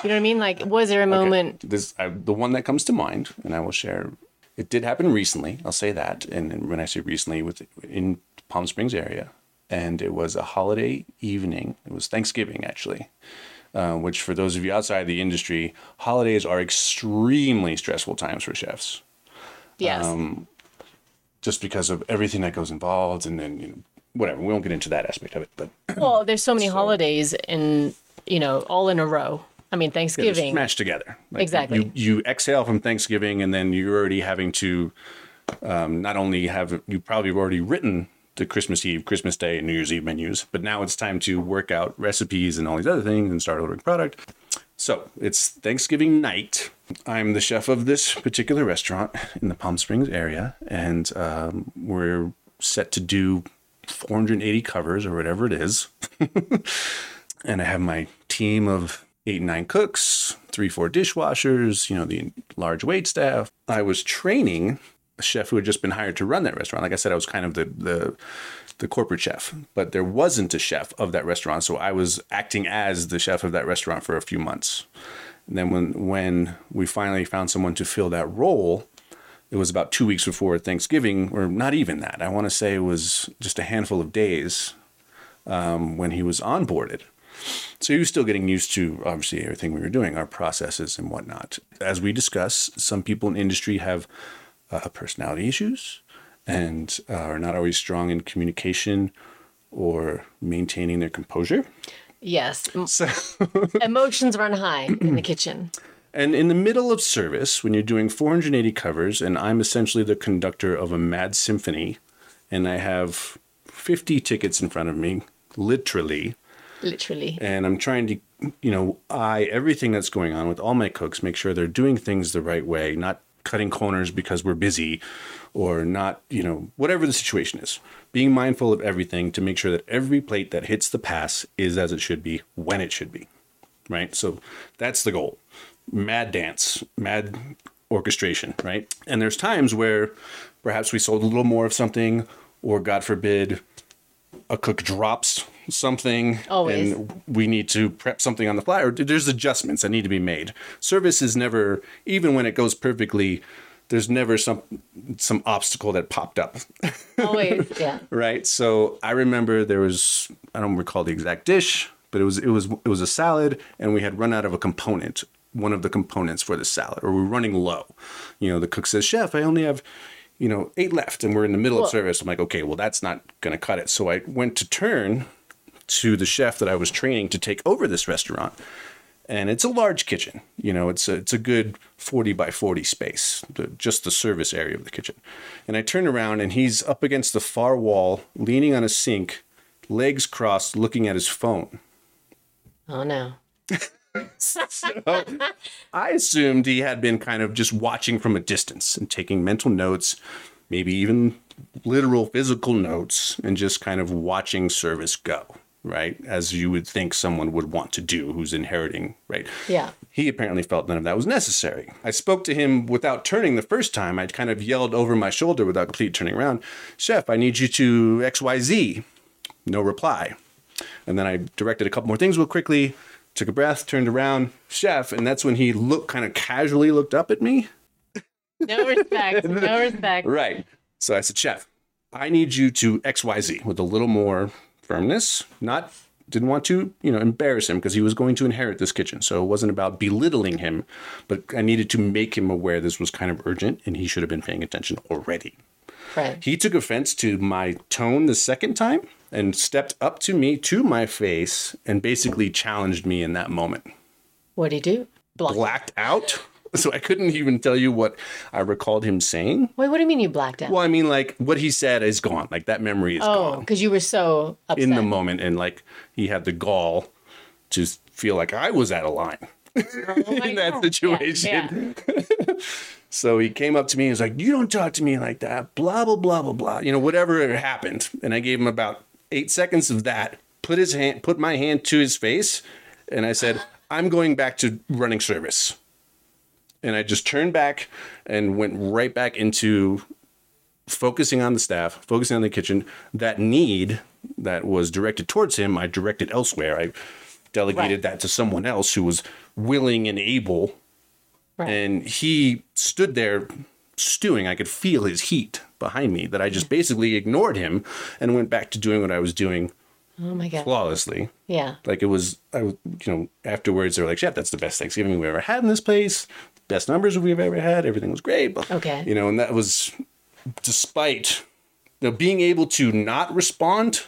you know what I mean. Like, was there a moment? this I, the one that comes to mind, and I will share. It did happen recently. I'll say that, and, and when I say recently, with in Palm Springs area, and it was a holiday evening. It was Thanksgiving, actually. Uh, which, for those of you outside the industry, holidays are extremely stressful times for chefs Yes. Um, just because of everything that goes involved and then you know whatever we won't get into that aspect of it but (clears throat) well, there's so many holidays in, you know, all in a row. I mean, Thanksgiving. smashed together Like, Exactly. you, you exhale from thanksgiving and then you're already having to um, not only have you probably have already written the christmas eve christmas day and new year's eve menus but now it's time to work out recipes and all these other things and start ordering product. So it's thanksgiving night. I'm the chef of this particular restaurant in the palm springs area and um, we're set to do 480 covers or whatever it is. (laughs) And I have my team of eight, nine cooks, three, four dishwashers, you know, the large wait staff. I was training chef who had just been hired to run that restaurant. Like I said, I was kind of the the the corporate chef, but there wasn't a chef of that restaurant, so I was acting as the chef of that restaurant for a few months. And then when when we finally found someone to fill that role, it was about two weeks before Thanksgiving, or not even that. I want to say it was just a handful of days um, when he was onboarded. So he was still getting used to obviously everything we were doing, our processes and whatnot. As we discuss, some people in industry have uh, personality issues and uh, are not always strong in communication or maintaining their composure. yes. (laughs) So, (laughs) Emotions run high in the kitchen. (clears throat) and in the middle of service, when you're doing 480 covers, and I'm essentially the conductor of a mad symphony, and I have 50 tickets in front of me, literally, Literally. and I'm trying to, you know, eye everything that's going on with all my cooks, make sure they're doing things the right way, not cutting corners because we're busy or not, you know, whatever the situation is. Being mindful of everything to make sure that every plate that hits the pass is as it should be when it should be. Right? So that's the goal. Mad dance, mad orchestration, right? And there's times where perhaps we sold a little more of something or God forbid a cook drops something Always. and we need to prep something on the fly or there's adjustments that need to be made service is never even when it goes perfectly there's never some some obstacle that popped up Always. (laughs) Yeah. right so i remember there was i don't recall the exact dish but it was it was it was a salad and we had run out of a component one of the components for the salad or we we're running low you know the cook says chef i only have you know eight left and we're in the middle Well- of service i'm like okay well that's not going to cut it so i went to turn to the chef that i was training to take over this restaurant and it's a large kitchen. You know, it's a, it's a good 40 by 40 space, the, just the service area of the kitchen. And I turn around and he's up against the far wall, leaning on a sink, legs crossed, looking at his phone. Oh no. (laughs) so I assumed he had been kind of just watching from a distance and taking mental notes, maybe even literal physical notes, and just kind of watching service go, right? As you would think someone would want to do who's inheriting, right? Yeah. He apparently felt none of that was necessary. I spoke to him without turning the first time. I'd kind of yelled over my shoulder without completely turning around, Chef, I need you to XYZ. No reply. And then I directed a couple more things real quickly, took a breath, turned around, Chef, and that's when he looked kind of casually looked up at me. No respect. No (laughs) respect. Right. So I said, Chef, I need you to XYZ with a little more firmness. Not didn't want to, you know, embarrass him because he was going to inherit this kitchen. So it wasn't about belittling him, but I needed to make him aware this was kind of urgent and he should have been paying attention already. Right. He took offense to my tone the second time and stepped up to me to my face and basically challenged me in that moment. What do he do? Block. Blacked out. (laughs) So I couldn't even tell you what I recalled him saying. Wait, what do you mean you blacked out? Well, I mean, like what he said is gone. Like that memory is oh, gone because you were so upset. in the moment, and like he had the gall to feel like I was out of line Oh (laughs) in that God. situation. Yeah, yeah. (laughs) So he came up to me and was like, "You don't talk to me like that." Blah blah blah blah blah. You know, whatever happened, and I gave him about eight seconds of that. Put his hand, put my hand to his face, and I said, "I'm going back to running service." And I just turned back and went right back into focusing on the staff, focusing on the kitchen. That need that was directed towards him, I directed elsewhere. I delegated Right. that to someone else who was willing and able Right. and he stood there stewing. I could feel his heat behind me that I just basically ignored him and went back to doing what I was doing Oh my god. flawlessly. Yeah. Like it was, I was, you know, afterwards they were like, "Chef, that's the best Thanksgiving we've ever had in this place. Best numbers we've ever had. Everything was great." Okay. You know, and that was despite you know, being able to not respond,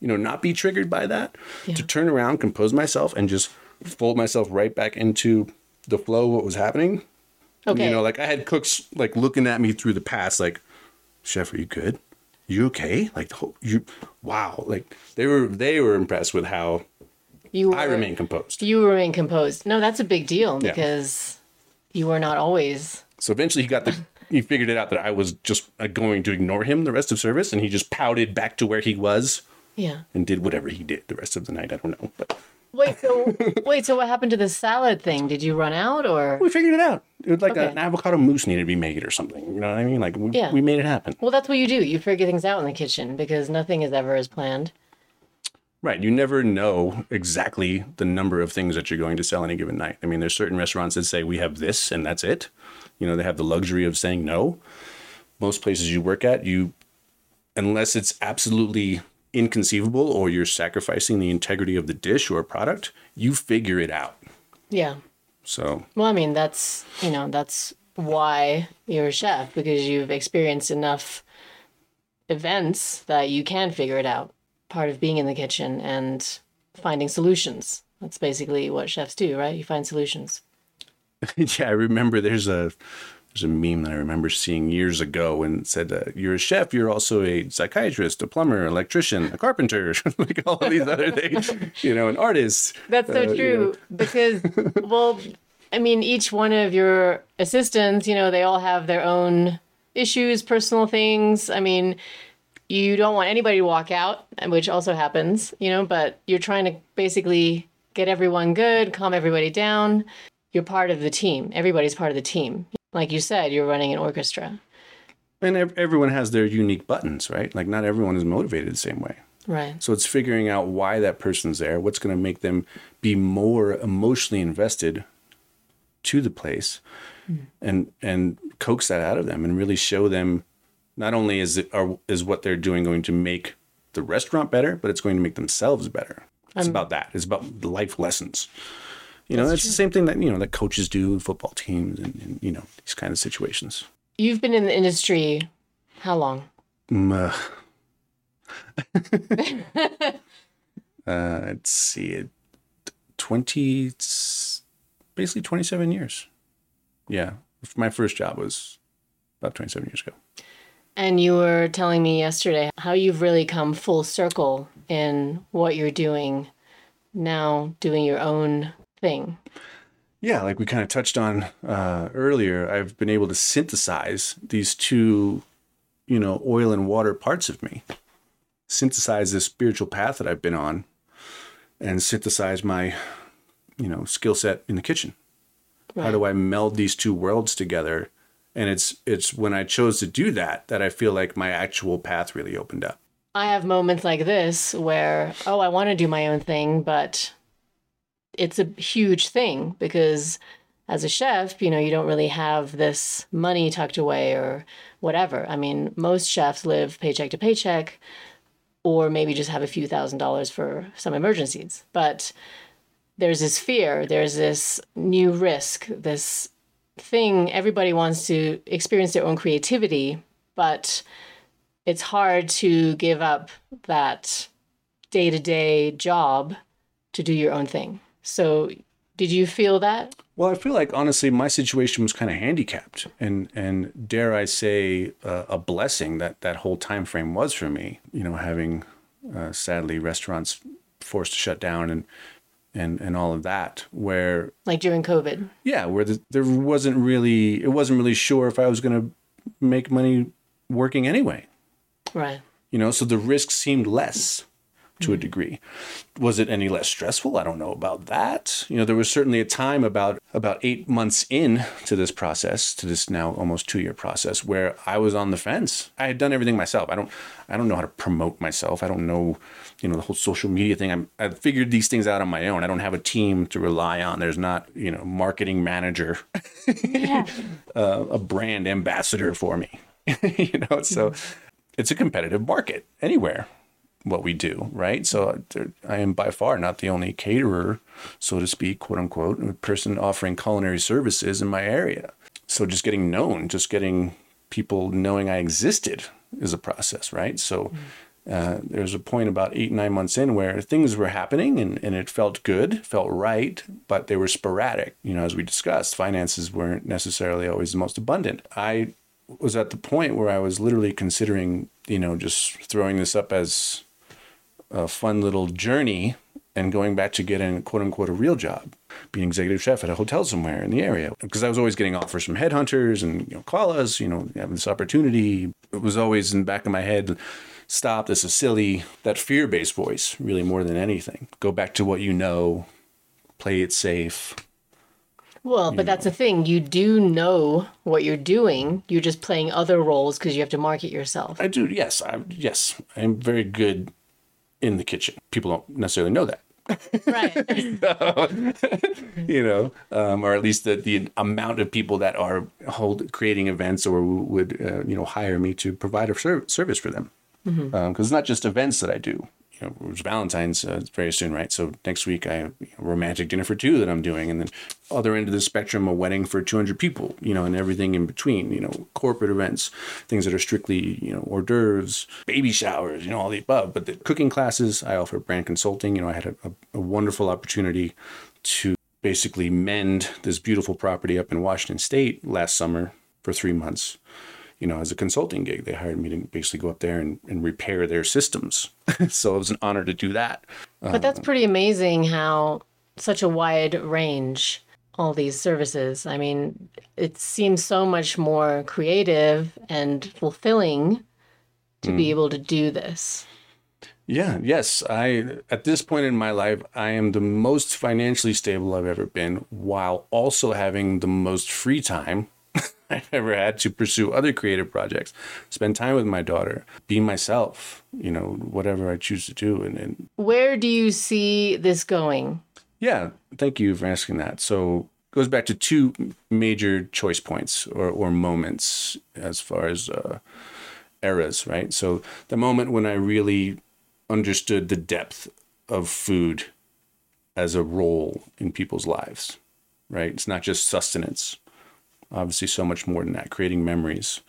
you know, not be triggered by that, to turn around, compose myself, and just fold myself right back into the flow of what was happening. Okay. You know, like I had cooks like looking at me through the past, like, "Chef, are you good? You okay? Like, you, wow!" Like they were they were impressed with how you were, I remain composed. You remain composed. No, that's a big deal Yeah. You were not always. So eventually he got the (laughs) he figured it out that I was just uh, going to ignore him the rest of service, and he just pouted back to where he was Yeah. and did whatever he did the rest of the night. I don't know, but Wait. So (laughs) wait. So what happened to the salad thing? Did you run out or? we figured it out. It was like Okay. an avocado mousse needed to be made or something. You know what I mean? Like we, Yeah. we made it happen. Well, that's what you do. You figure things out in the kitchen because nothing is ever as planned. Right. You never know exactly the number of things that you're going to sell any given night. I mean, there's certain restaurants that say we have this and that's it. You know, they have the luxury of saying no. Most places you work at, you unless it's absolutely inconceivable or you're sacrificing the integrity of the dish or product, you figure it out. Yeah. So, Well, I mean, that's you know that's why you're a chef because you've experienced enough events that you can figure it out. Part of being in the kitchen and finding solutions. That's basically what chefs do, right? You find solutions. (laughs) yeah, I remember there's a there's a meme that I remember seeing years ago and it said, uh, "You're a chef. You're also a psychiatrist, a plumber, electrician, a carpenter, (laughs) like all of these other things. (laughs) You know, an artist." That's so Uh, you true because, well, I mean, each one of your assistants, you know, they all have their own issues, personal things. I mean, you don't want anybody to walk out, which also happens, you know, but you're trying to basically get everyone good, calm everybody down. You're part of the team. Everybody's part of the team. Like you said, you're running an orchestra. And ev- everyone has their unique buttons, right? Like not everyone is motivated the same way. Right. So it's figuring out why that person's there, what's going to make them be more emotionally invested to the place, mm. and and coax that out of them, and really show them not only is it are, is what they're doing going to make the restaurant better, but it's going to make themselves better. It's about that. It's about the life lessons. You know, that's the same thing that you know that coaches do in football teams, and, and you know these kind of situations. You've been in the industry how long? Mm, uh, (laughs) (laughs) uh, let's see, it twenty, basically twenty-seven years. Yeah, my first job was about twenty-seven years ago. And you were telling me yesterday how you've really come full circle in what you're doing now, doing your own thing. Yeah, like we kind of touched on uh, earlier, I've been able to synthesize these two, you know, oil and water parts of me, synthesize this spiritual path that I've been on, and synthesize my, you know, skill set in the kitchen. How do I meld these two worlds together? And it's it's when I chose to do that that I feel like my actual path really opened up. I have moments like this where, oh, I want to do my own thing, but it's a huge thing because as a chef, you know, you don't really have this money tucked away or whatever. I mean, most chefs live paycheck to paycheck or maybe just have a few thousand dollars for some emergencies. But there's this fear, there's this new risk, this thing everybody wants to experience their own creativity, but it's hard to give up that day to day job to do your own thing. So, did you feel that? Well, I feel like honestly, my situation was kind of handicapped, and and dare I say, uh, a blessing that that whole time frame was for me. You know, having uh, sadly restaurants forced to shut down and and and all of that, where Like during COVID? yeah, where the, there wasn't really it wasn't really sure if I was going to make money working anyway. Right. You know, so the risk seemed less to a degree. Was it any less stressful? I don't know about that. You know, there was certainly a time about about 8 months in to this process, to this now almost 2-year process where I was on the fence. I had done everything myself. I don't I don't know how to promote myself. I don't know, you know, the whole social media thing. I'm I figured these things out on my own. I don't have a team to rely on. There's not, you know, marketing manager, Yeah. (laughs) uh, a brand ambassador for me. (laughs) you know, so it's a competitive market anywhere what we do, right? So I am by far not the only caterer, so to speak, quote unquote, person offering culinary services in my area. So just getting known, just getting people knowing I existed is a process, right? So uh, there's a point about eight, nine months in where things were happening and, and it felt good, felt right, but they were sporadic. You know, as we discussed, finances weren't necessarily always the most abundant. I was at the point where I was literally considering, you know, just throwing this up as a fun little journey and going back to getting quote unquote a real job, being executive chef at a hotel somewhere in the area. Because I was always getting offers from headhunters and you know, call us, you know, having this opportunity. It was always in the back of my head, stop, this is silly. That fear based voice, really more than anything. Go back to what you know, play it safe. Well, but that's the thing. You do know what you're doing. You're just playing other roles because you have to market yourself. I do, yes, I yes, I'm very good in the kitchen. People don't necessarily know that. Right. (laughs) you know, um, or at least the, the amount of people that are hold creating events or would uh, you know hire me to provide a ser- service for them. Because it's not just events that I do. You know, it's Valentine's uh, very soon, right? So next week I have you know, romantic dinner for two that I'm doing, and then other end of the spectrum, a wedding for 200 people. You know, and everything in between. You know, corporate events, things that are strictly you know hors d'oeuvres, baby showers, you know, all the above. But the cooking classes, I offer brand consulting. You know, I had a, a wonderful opportunity to basically mend this beautiful property up in Washington State last summer for three months. You know, as a consulting gig, they hired me to basically go up there and, and repair their systems. (laughs) so it was an honor to do that. But that's um, pretty amazing how such a wide range all these services. I mean, it seems so much more creative and fulfilling to be hmm. able to do this. Yeah, yes. I at this point in my life, I am the most financially stable I've ever been, while also having the most free time (laughs) I've ever had to pursue other creative projects, spend time with my daughter, be myself, you know, whatever I choose to do. And, and Where do you see this going? yeah, thank you for asking that. So it goes back to two major choice points or, or moments as far as uh, eras, right? So the moment when I really understood the depth of food as a role in people's lives, right? It's not just sustenance. Obviously, so much more than that. Creating memories,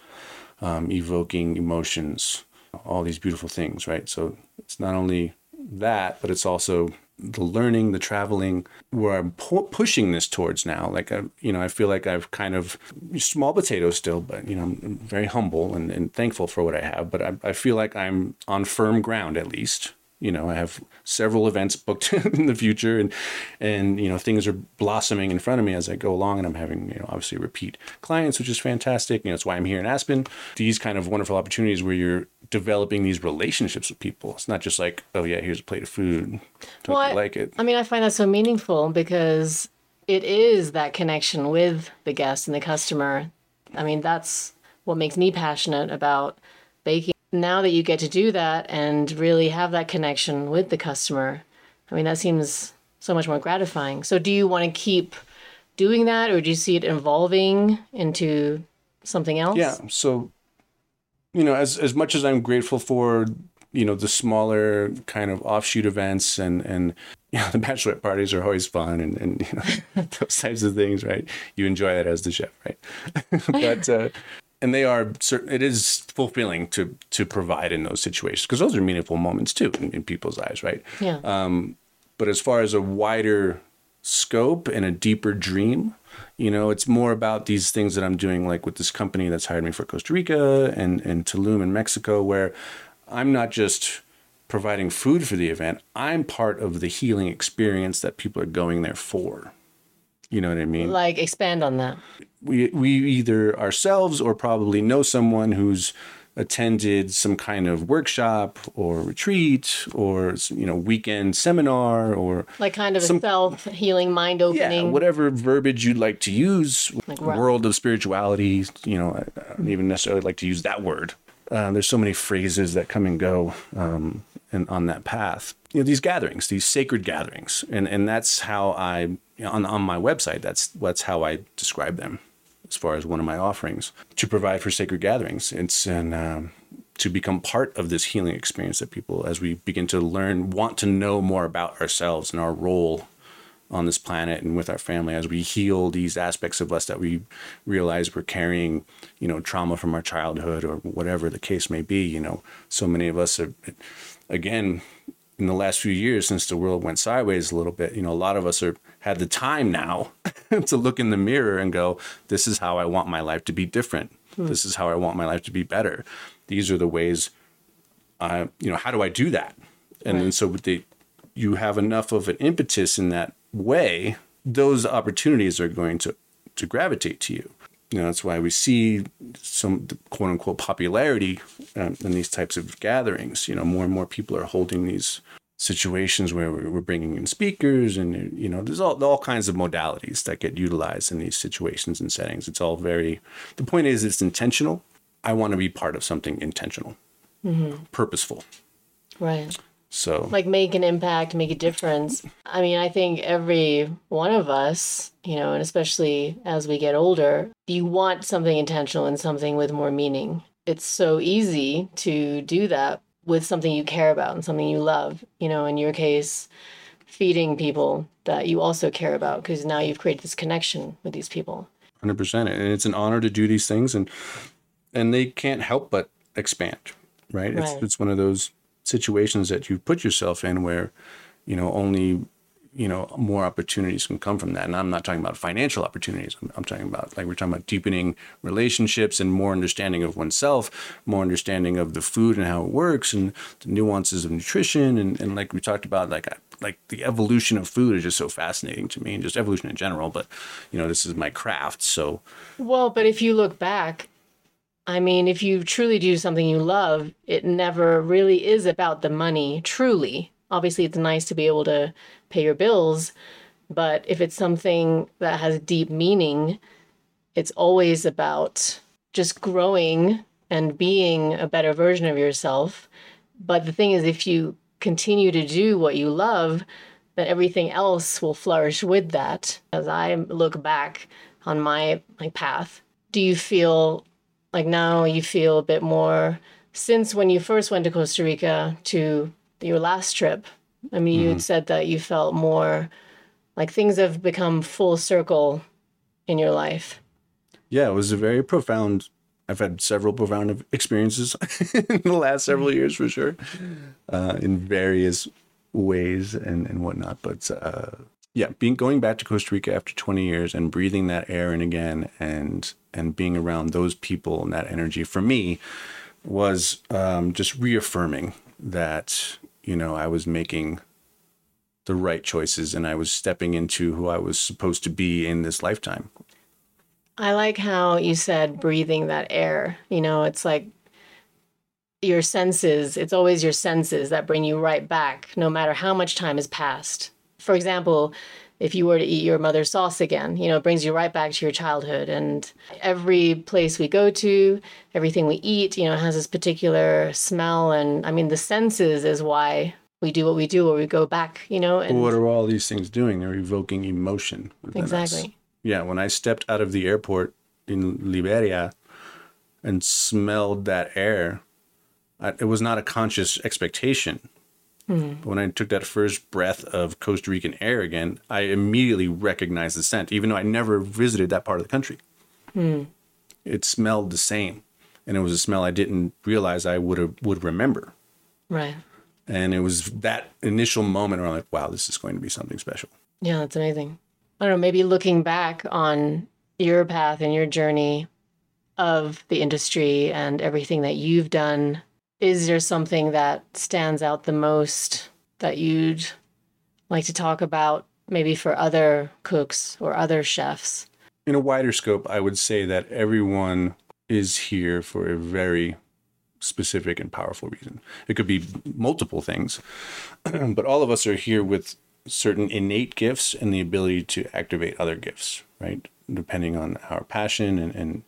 um, evoking emotions, all these beautiful things, right? So it's not only that, but it's also the learning, the traveling, where I'm pu- pushing this towards now. Like I, you know, I feel like I've kind of small potato still, but you know, I'm very humble and, and thankful for what I have. But I, I feel like I'm on firm ground at least. You know, I have several events booked (laughs) in the future, and and you know, things are blossoming in front of me as I go along, and I'm having you know, obviously repeat clients, which is fantastic. You know, it's why I'm here in Aspen. These kind of wonderful opportunities where you're developing these relationships with people. It's not just like, oh yeah, here's a plate of food. Don't Well, I- like it? I mean, I find that so meaningful because it is that connection with the guest and the customer. I mean, that's what makes me passionate about baking. Now that you get to do that and really have that connection with the customer, I mean, that seems so much more gratifying. So, do you want to keep doing that or do you see it evolving into something else? Yeah. So, you know, as as much as I'm grateful for, you know, the smaller kind of offshoot events and and (laughs) you know, the bachelorette parties are always fun and and you know (laughs) those types of things, right? You enjoy that as the chef, right? (laughs) but uh, and they are certain. It is fulfilling to to provide in those situations because those are meaningful moments too in, in people's eyes, right? Yeah. Um, but as far as a wider scope and a deeper dream you know it's more about these things that i'm doing like with this company that's hired me for costa rica and, and tulum in mexico where i'm not just providing food for the event i'm part of the healing experience that people are going there for you know what i mean like, expand on that. We we either ourselves or probably know someone who's attended some kind of workshop or retreat or you know weekend seminar or Like, kind of Some- a self healing, mind opening. yeah whatever verbiage you'd like to use. Like world of spirituality you know I, I don't even necessarily like to use that word. Uh, there's so many phrases that come and go um, and on that path. You know these gatherings these sacred gatherings. And and that's how i you know, on on my website that's that's how i describe them as far as one of my offerings to provide for sacred gatherings. It's an um, to become part of this healing experience that people, as we begin to learn, want to know more about ourselves and our role on this planet and with our family as we heal these aspects of us that we realize we're carrying, you know, trauma from our childhood or whatever the case may be. You know, so many of us are, again, in the last few years since the world went sideways a little bit, you know, a lot of us are had the time now (laughs) to look in the mirror and go, this is how I want my life to be different. Hmm. This is how I want my life to be better. These are the ways I, you know, how do I do that? And right. then so with the, you have enough of an impetus in that way, those opportunities are going to, to gravitate to you. You know, that's why we see some quote unquote popularity um, in these types of gatherings. You know, more and more people are holding these situations where we're bringing in speakers and you know there's all all kinds of modalities that get utilized in these situations and settings. It's all very the point is it's intentional. I want to be part of something intentional mm-hmm. purposeful. Right. So like make an impact make a difference. I mean i think every one of us you know and especially as we get older you want something intentional and something with more meaning. It's so easy to do that with something you care about and something you love. You know, in your case, feeding people that you also care about because now you've created this connection with these people. 100% and it's an honor to do these things and and they can't help but expand right, right. It's, it's one of those situations that you put yourself in where you know only you know more opportunities can come from that. And i'm not talking about financial opportunities. I'm, I'm, talking about like we're talking about deepening relationships and more understanding of oneself more understanding of the food and how it works and the nuances of nutrition. And, and like we talked about like like the evolution of food is just so fascinating to me and just evolution in general but you know this is my craft so. Well but if you look back I mean, if you truly do something you love, it never really is about the money, truly obviously it's nice to be able to pay your bills, but if it's something that has deep meaning, it's always about just growing and being a better version of yourself. But the thing is, if you continue to do what you love, then everything else will flourish with that. As I look back on my my path, do you feel like now you feel a bit more since when you first went to Costa Rica to your last trip. I mean, mm-hmm. you had said that you felt more like things have become full circle in your life. Yeah, it was a very profound. I've had several profound experiences (laughs) in the last several years for sure, uh, in various ways and, and whatnot. But uh, yeah, being going back to Costa Rica after 20 years and breathing that air in again and and being around those people and that energy for me was um, just reaffirming that you know, I was making the right choices and I was stepping into who I was supposed to be in this lifetime. I like how you said breathing that air. You know, it's like your senses, it's always your senses that bring you right back, no matter how much time has passed. For example, if you were to eat your mother's sauce again, you know, it brings you right back to your childhood. And every place we go to, everything we eat, you know, has this particular smell. And I mean, the senses is why we do what we do, or we go back, you know. And what are all these things doing? They're evoking emotion. Exactly. Us. Yeah. When I stepped out of the airport in Liberia and smelled that air, it was not a conscious expectation Mm. When I took that first breath of Costa Rican air again, I immediately recognized the scent, even though I never visited that part of the country. Mm. It smelled the same, and it was a smell I didn't realize I would would remember. Right. And it was that initial moment where I'm like, "Wow, this is going to be something special." Yeah, that's amazing. I don't know. Maybe looking back on your path and your journey of the industry and everything that you've done is there something that stands out the most that you'd like to talk about, maybe for other cooks or other chefs? In a wider scope, I would say that everyone is here for a very specific and powerful reason. It could be multiple things, (clears throat) but all of us are here with certain innate gifts and the ability to activate other gifts, right? Depending on our passion and, and,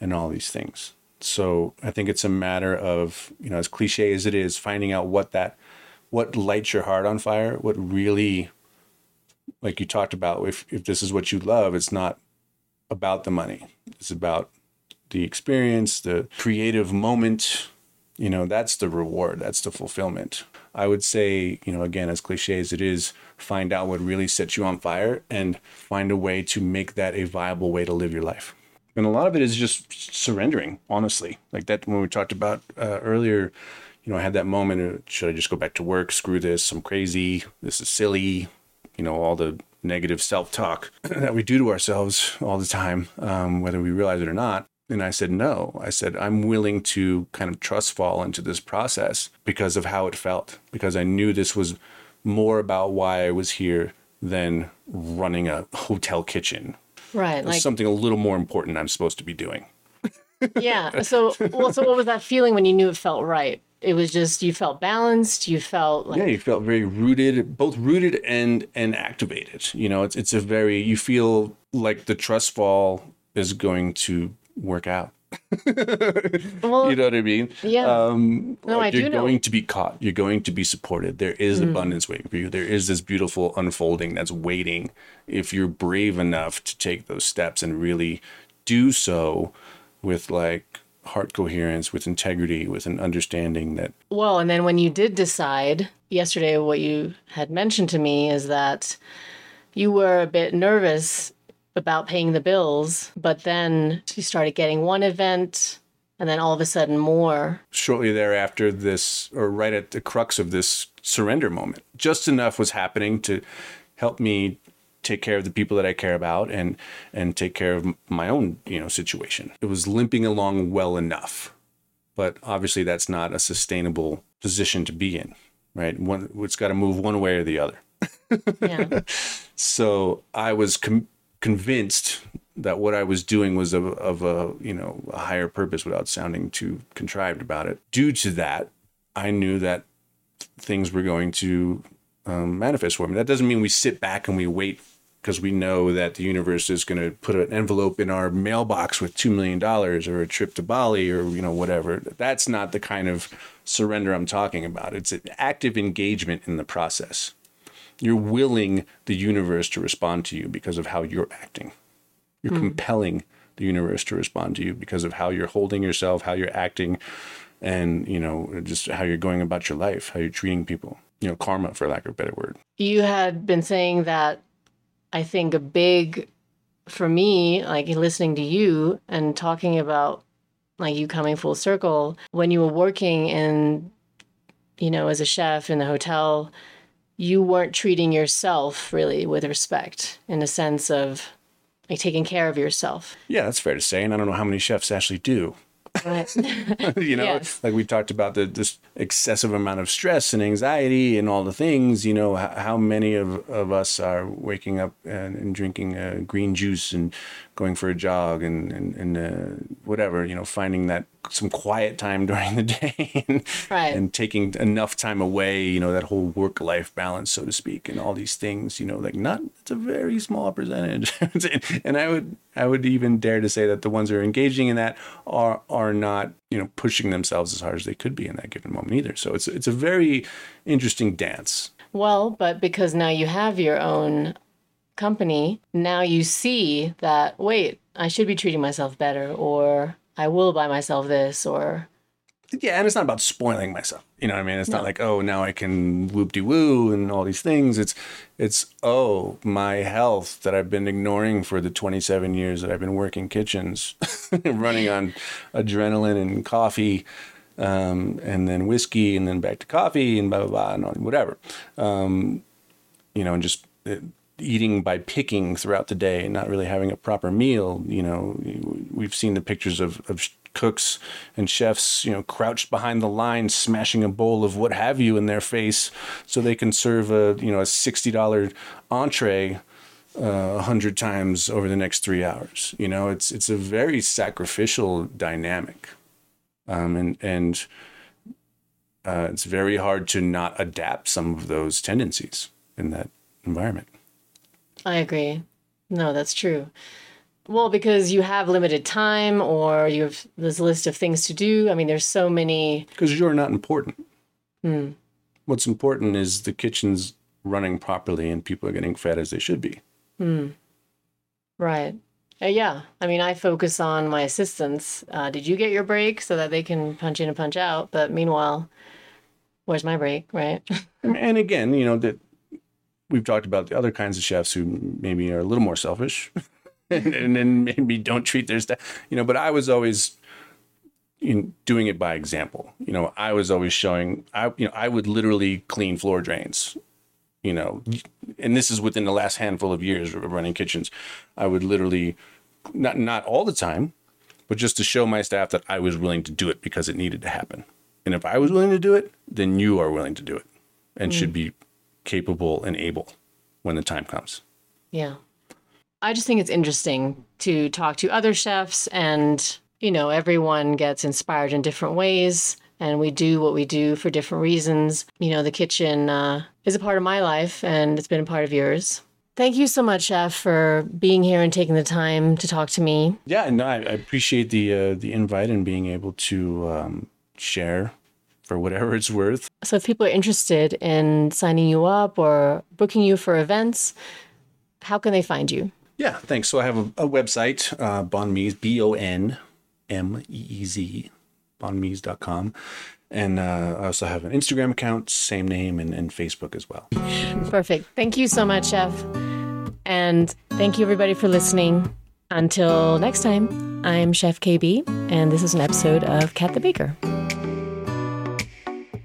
and all these things. So I think it's a matter of, you know, as cliche as it is, finding out what that, what lights your heart on fire, what really, like you talked about, if, if this is what you love, it's not about the money. It's about the experience, the creative moment. You know, that's the reward, that's the fulfillment. I would say, you know, again, as cliche as it is, find out what really sets you on fire and find a way to make that a viable way to live your life. And a lot of it is just surrendering, honestly. Like that, when we talked about uh, earlier, you know, I had that moment should I just go back to work? Screw this. I'm crazy. This is silly. You know, all the negative self talk (clears throat) that we do to ourselves all the time, um, whether we realize it or not. And I said, no. I said, I'm willing to kind of trust fall into this process because of how it felt, because I knew this was more about why I was here than running a hotel kitchen. Right. Like something a little more important I'm supposed to be doing. (laughs) yeah. So, well, so what was that feeling when you knew it felt right? It was just you felt balanced. You felt like yeah, you felt very rooted, both rooted and and activated. You know, it's it's a very you feel like the trust fall is going to work out. (laughs) well, you know what I mean? Yeah. Um, no, like I you're do going know. to be caught. You're going to be supported. There is mm. abundance waiting for you. There is this beautiful unfolding that's waiting if you're brave enough to take those steps and really do so with like heart coherence, with integrity, with an understanding that. Well, and then when you did decide yesterday, what you had mentioned to me is that you were a bit nervous about paying the bills, but then you started getting one event and then all of a sudden more. Shortly thereafter, this, or right at the crux of this surrender moment, just enough was happening to help me take care of the people that I care about and and take care of my own you know situation. It was limping along well enough, but obviously that's not a sustainable position to be in, right? One, it's got to move one way or the other. yeah. (laughs) So I was com- convinced that what I was doing was of, of a you know a higher purpose without sounding too contrived about it. Due to that, I knew that things were going to um, manifest for me. That doesn't mean we sit back and we wait because we know that the universe is going to put an envelope in our mailbox with $2 million or a trip to Bali or, you know, whatever. That's not the kind of surrender I'm talking about. It's an active engagement in the process. You're willing the universe to respond to you because of how you're acting. You're mm. compelling the universe to respond to you because of how you're holding yourself, how you're acting, and, you know, just how you're going about your life, how you're treating people. You know, karma, for lack of a better word. You had been saying that I think a big for me, like listening to you and talking about like you coming full circle when you were working in you know as a chef in the hotel you weren't treating yourself really with respect in the sense of like taking care of yourself yeah that's fair to say and i don't know how many chefs actually do (laughs) you know, yes. like we talked about the this excessive amount of stress and anxiety and all the things. You know, how, how many of, of us are waking up and, and drinking uh, green juice and going for a jog and and, and uh, whatever. You know, finding that some quiet time (laughs) during the day and, right. and taking enough time away, you know, that whole work life balance, so to speak, and all these things, you know, like not, it's a very small percentage. (laughs) and I would, I would even dare to say that the ones who are engaging in that are, are not, you know, pushing themselves as hard as they could be in that given moment either. So it's, it's a very interesting dance. Well, but because now you have your own company, now you see that, wait, I should be treating myself better or I will buy myself this or yeah, and it's not about spoiling myself. You know what I mean? It's no. not like, oh, now I can whoop de woo and all these things. It's it's oh, my health that I've been ignoring for the 27 years that I've been working kitchens, (laughs) running on adrenaline and coffee, um, and then whiskey, and then back to coffee and blah blah blah and whatever. Um, you know, and just it, eating by picking throughout the day and not really having a proper meal. You know, we've seen the pictures of, of cooks and chefs, you know, crouched behind the line, smashing a bowl of what have you in their face so they can serve a, you know, a $60 entree uh, a uh, hundred times over the next three hours. You know, it's, it's a very sacrificial dynamic. Um, and, and, uh, it's very hard to not adapt some of those tendencies in that environment. I agree. No, that's true. Well, because you have limited time or you have this list of things to do. I mean, there's so many. Because you're not important. Hmm. What's important is the kitchen's running properly and people are getting fed as they should be. Hmm. Right. Uh, yeah, I mean, I focus on my assistants. Uh, did you get your break so that they can punch in and punch out? But meanwhile, where's my break, right? (laughs) and again, you know that we've talked about the other kinds of chefs who maybe are a little more selfish, (laughs) and, then maybe don't treat their staff. You know, but I was always in doing it by example. You know, I was always showing. I you know I would literally clean floor drains. You know, and this is within the last handful of years of running kitchens. I would literally, not not all the time, but just to show my staff that I was willing to do it because it needed to happen. And if I was willing to do it, then you are willing to do it, and mm. should be capable and able when the time comes. Yeah. I just think it's interesting to talk to other chefs and you know, everyone gets inspired in different ways and we do what we do for different reasons. You know, the kitchen uh, is a part of my life and it's been a part of yours. Thank you so much, Chef, for being here and taking the time to talk to me. Yeah, and I, I appreciate the uh, the invite and being able to um, share for whatever it's worth. So, if people are interested in signing you up or booking you for events, how can they find you? Yeah, thanks. So I have a, a website, uh, Bon Meez, B O N M E E Z, bonmeez.com. And uh, I also have an Instagram account, same name, and, and Facebook as well. Perfect. Thank you so much, Chef. And thank you, everybody, for listening. Until next time, I'm Chef Kaybee, and this is an episode of Kat the Baker.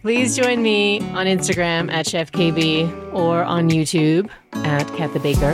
Please join me on Instagram at Chef Kaybee or on YouTube at Kat the Baker.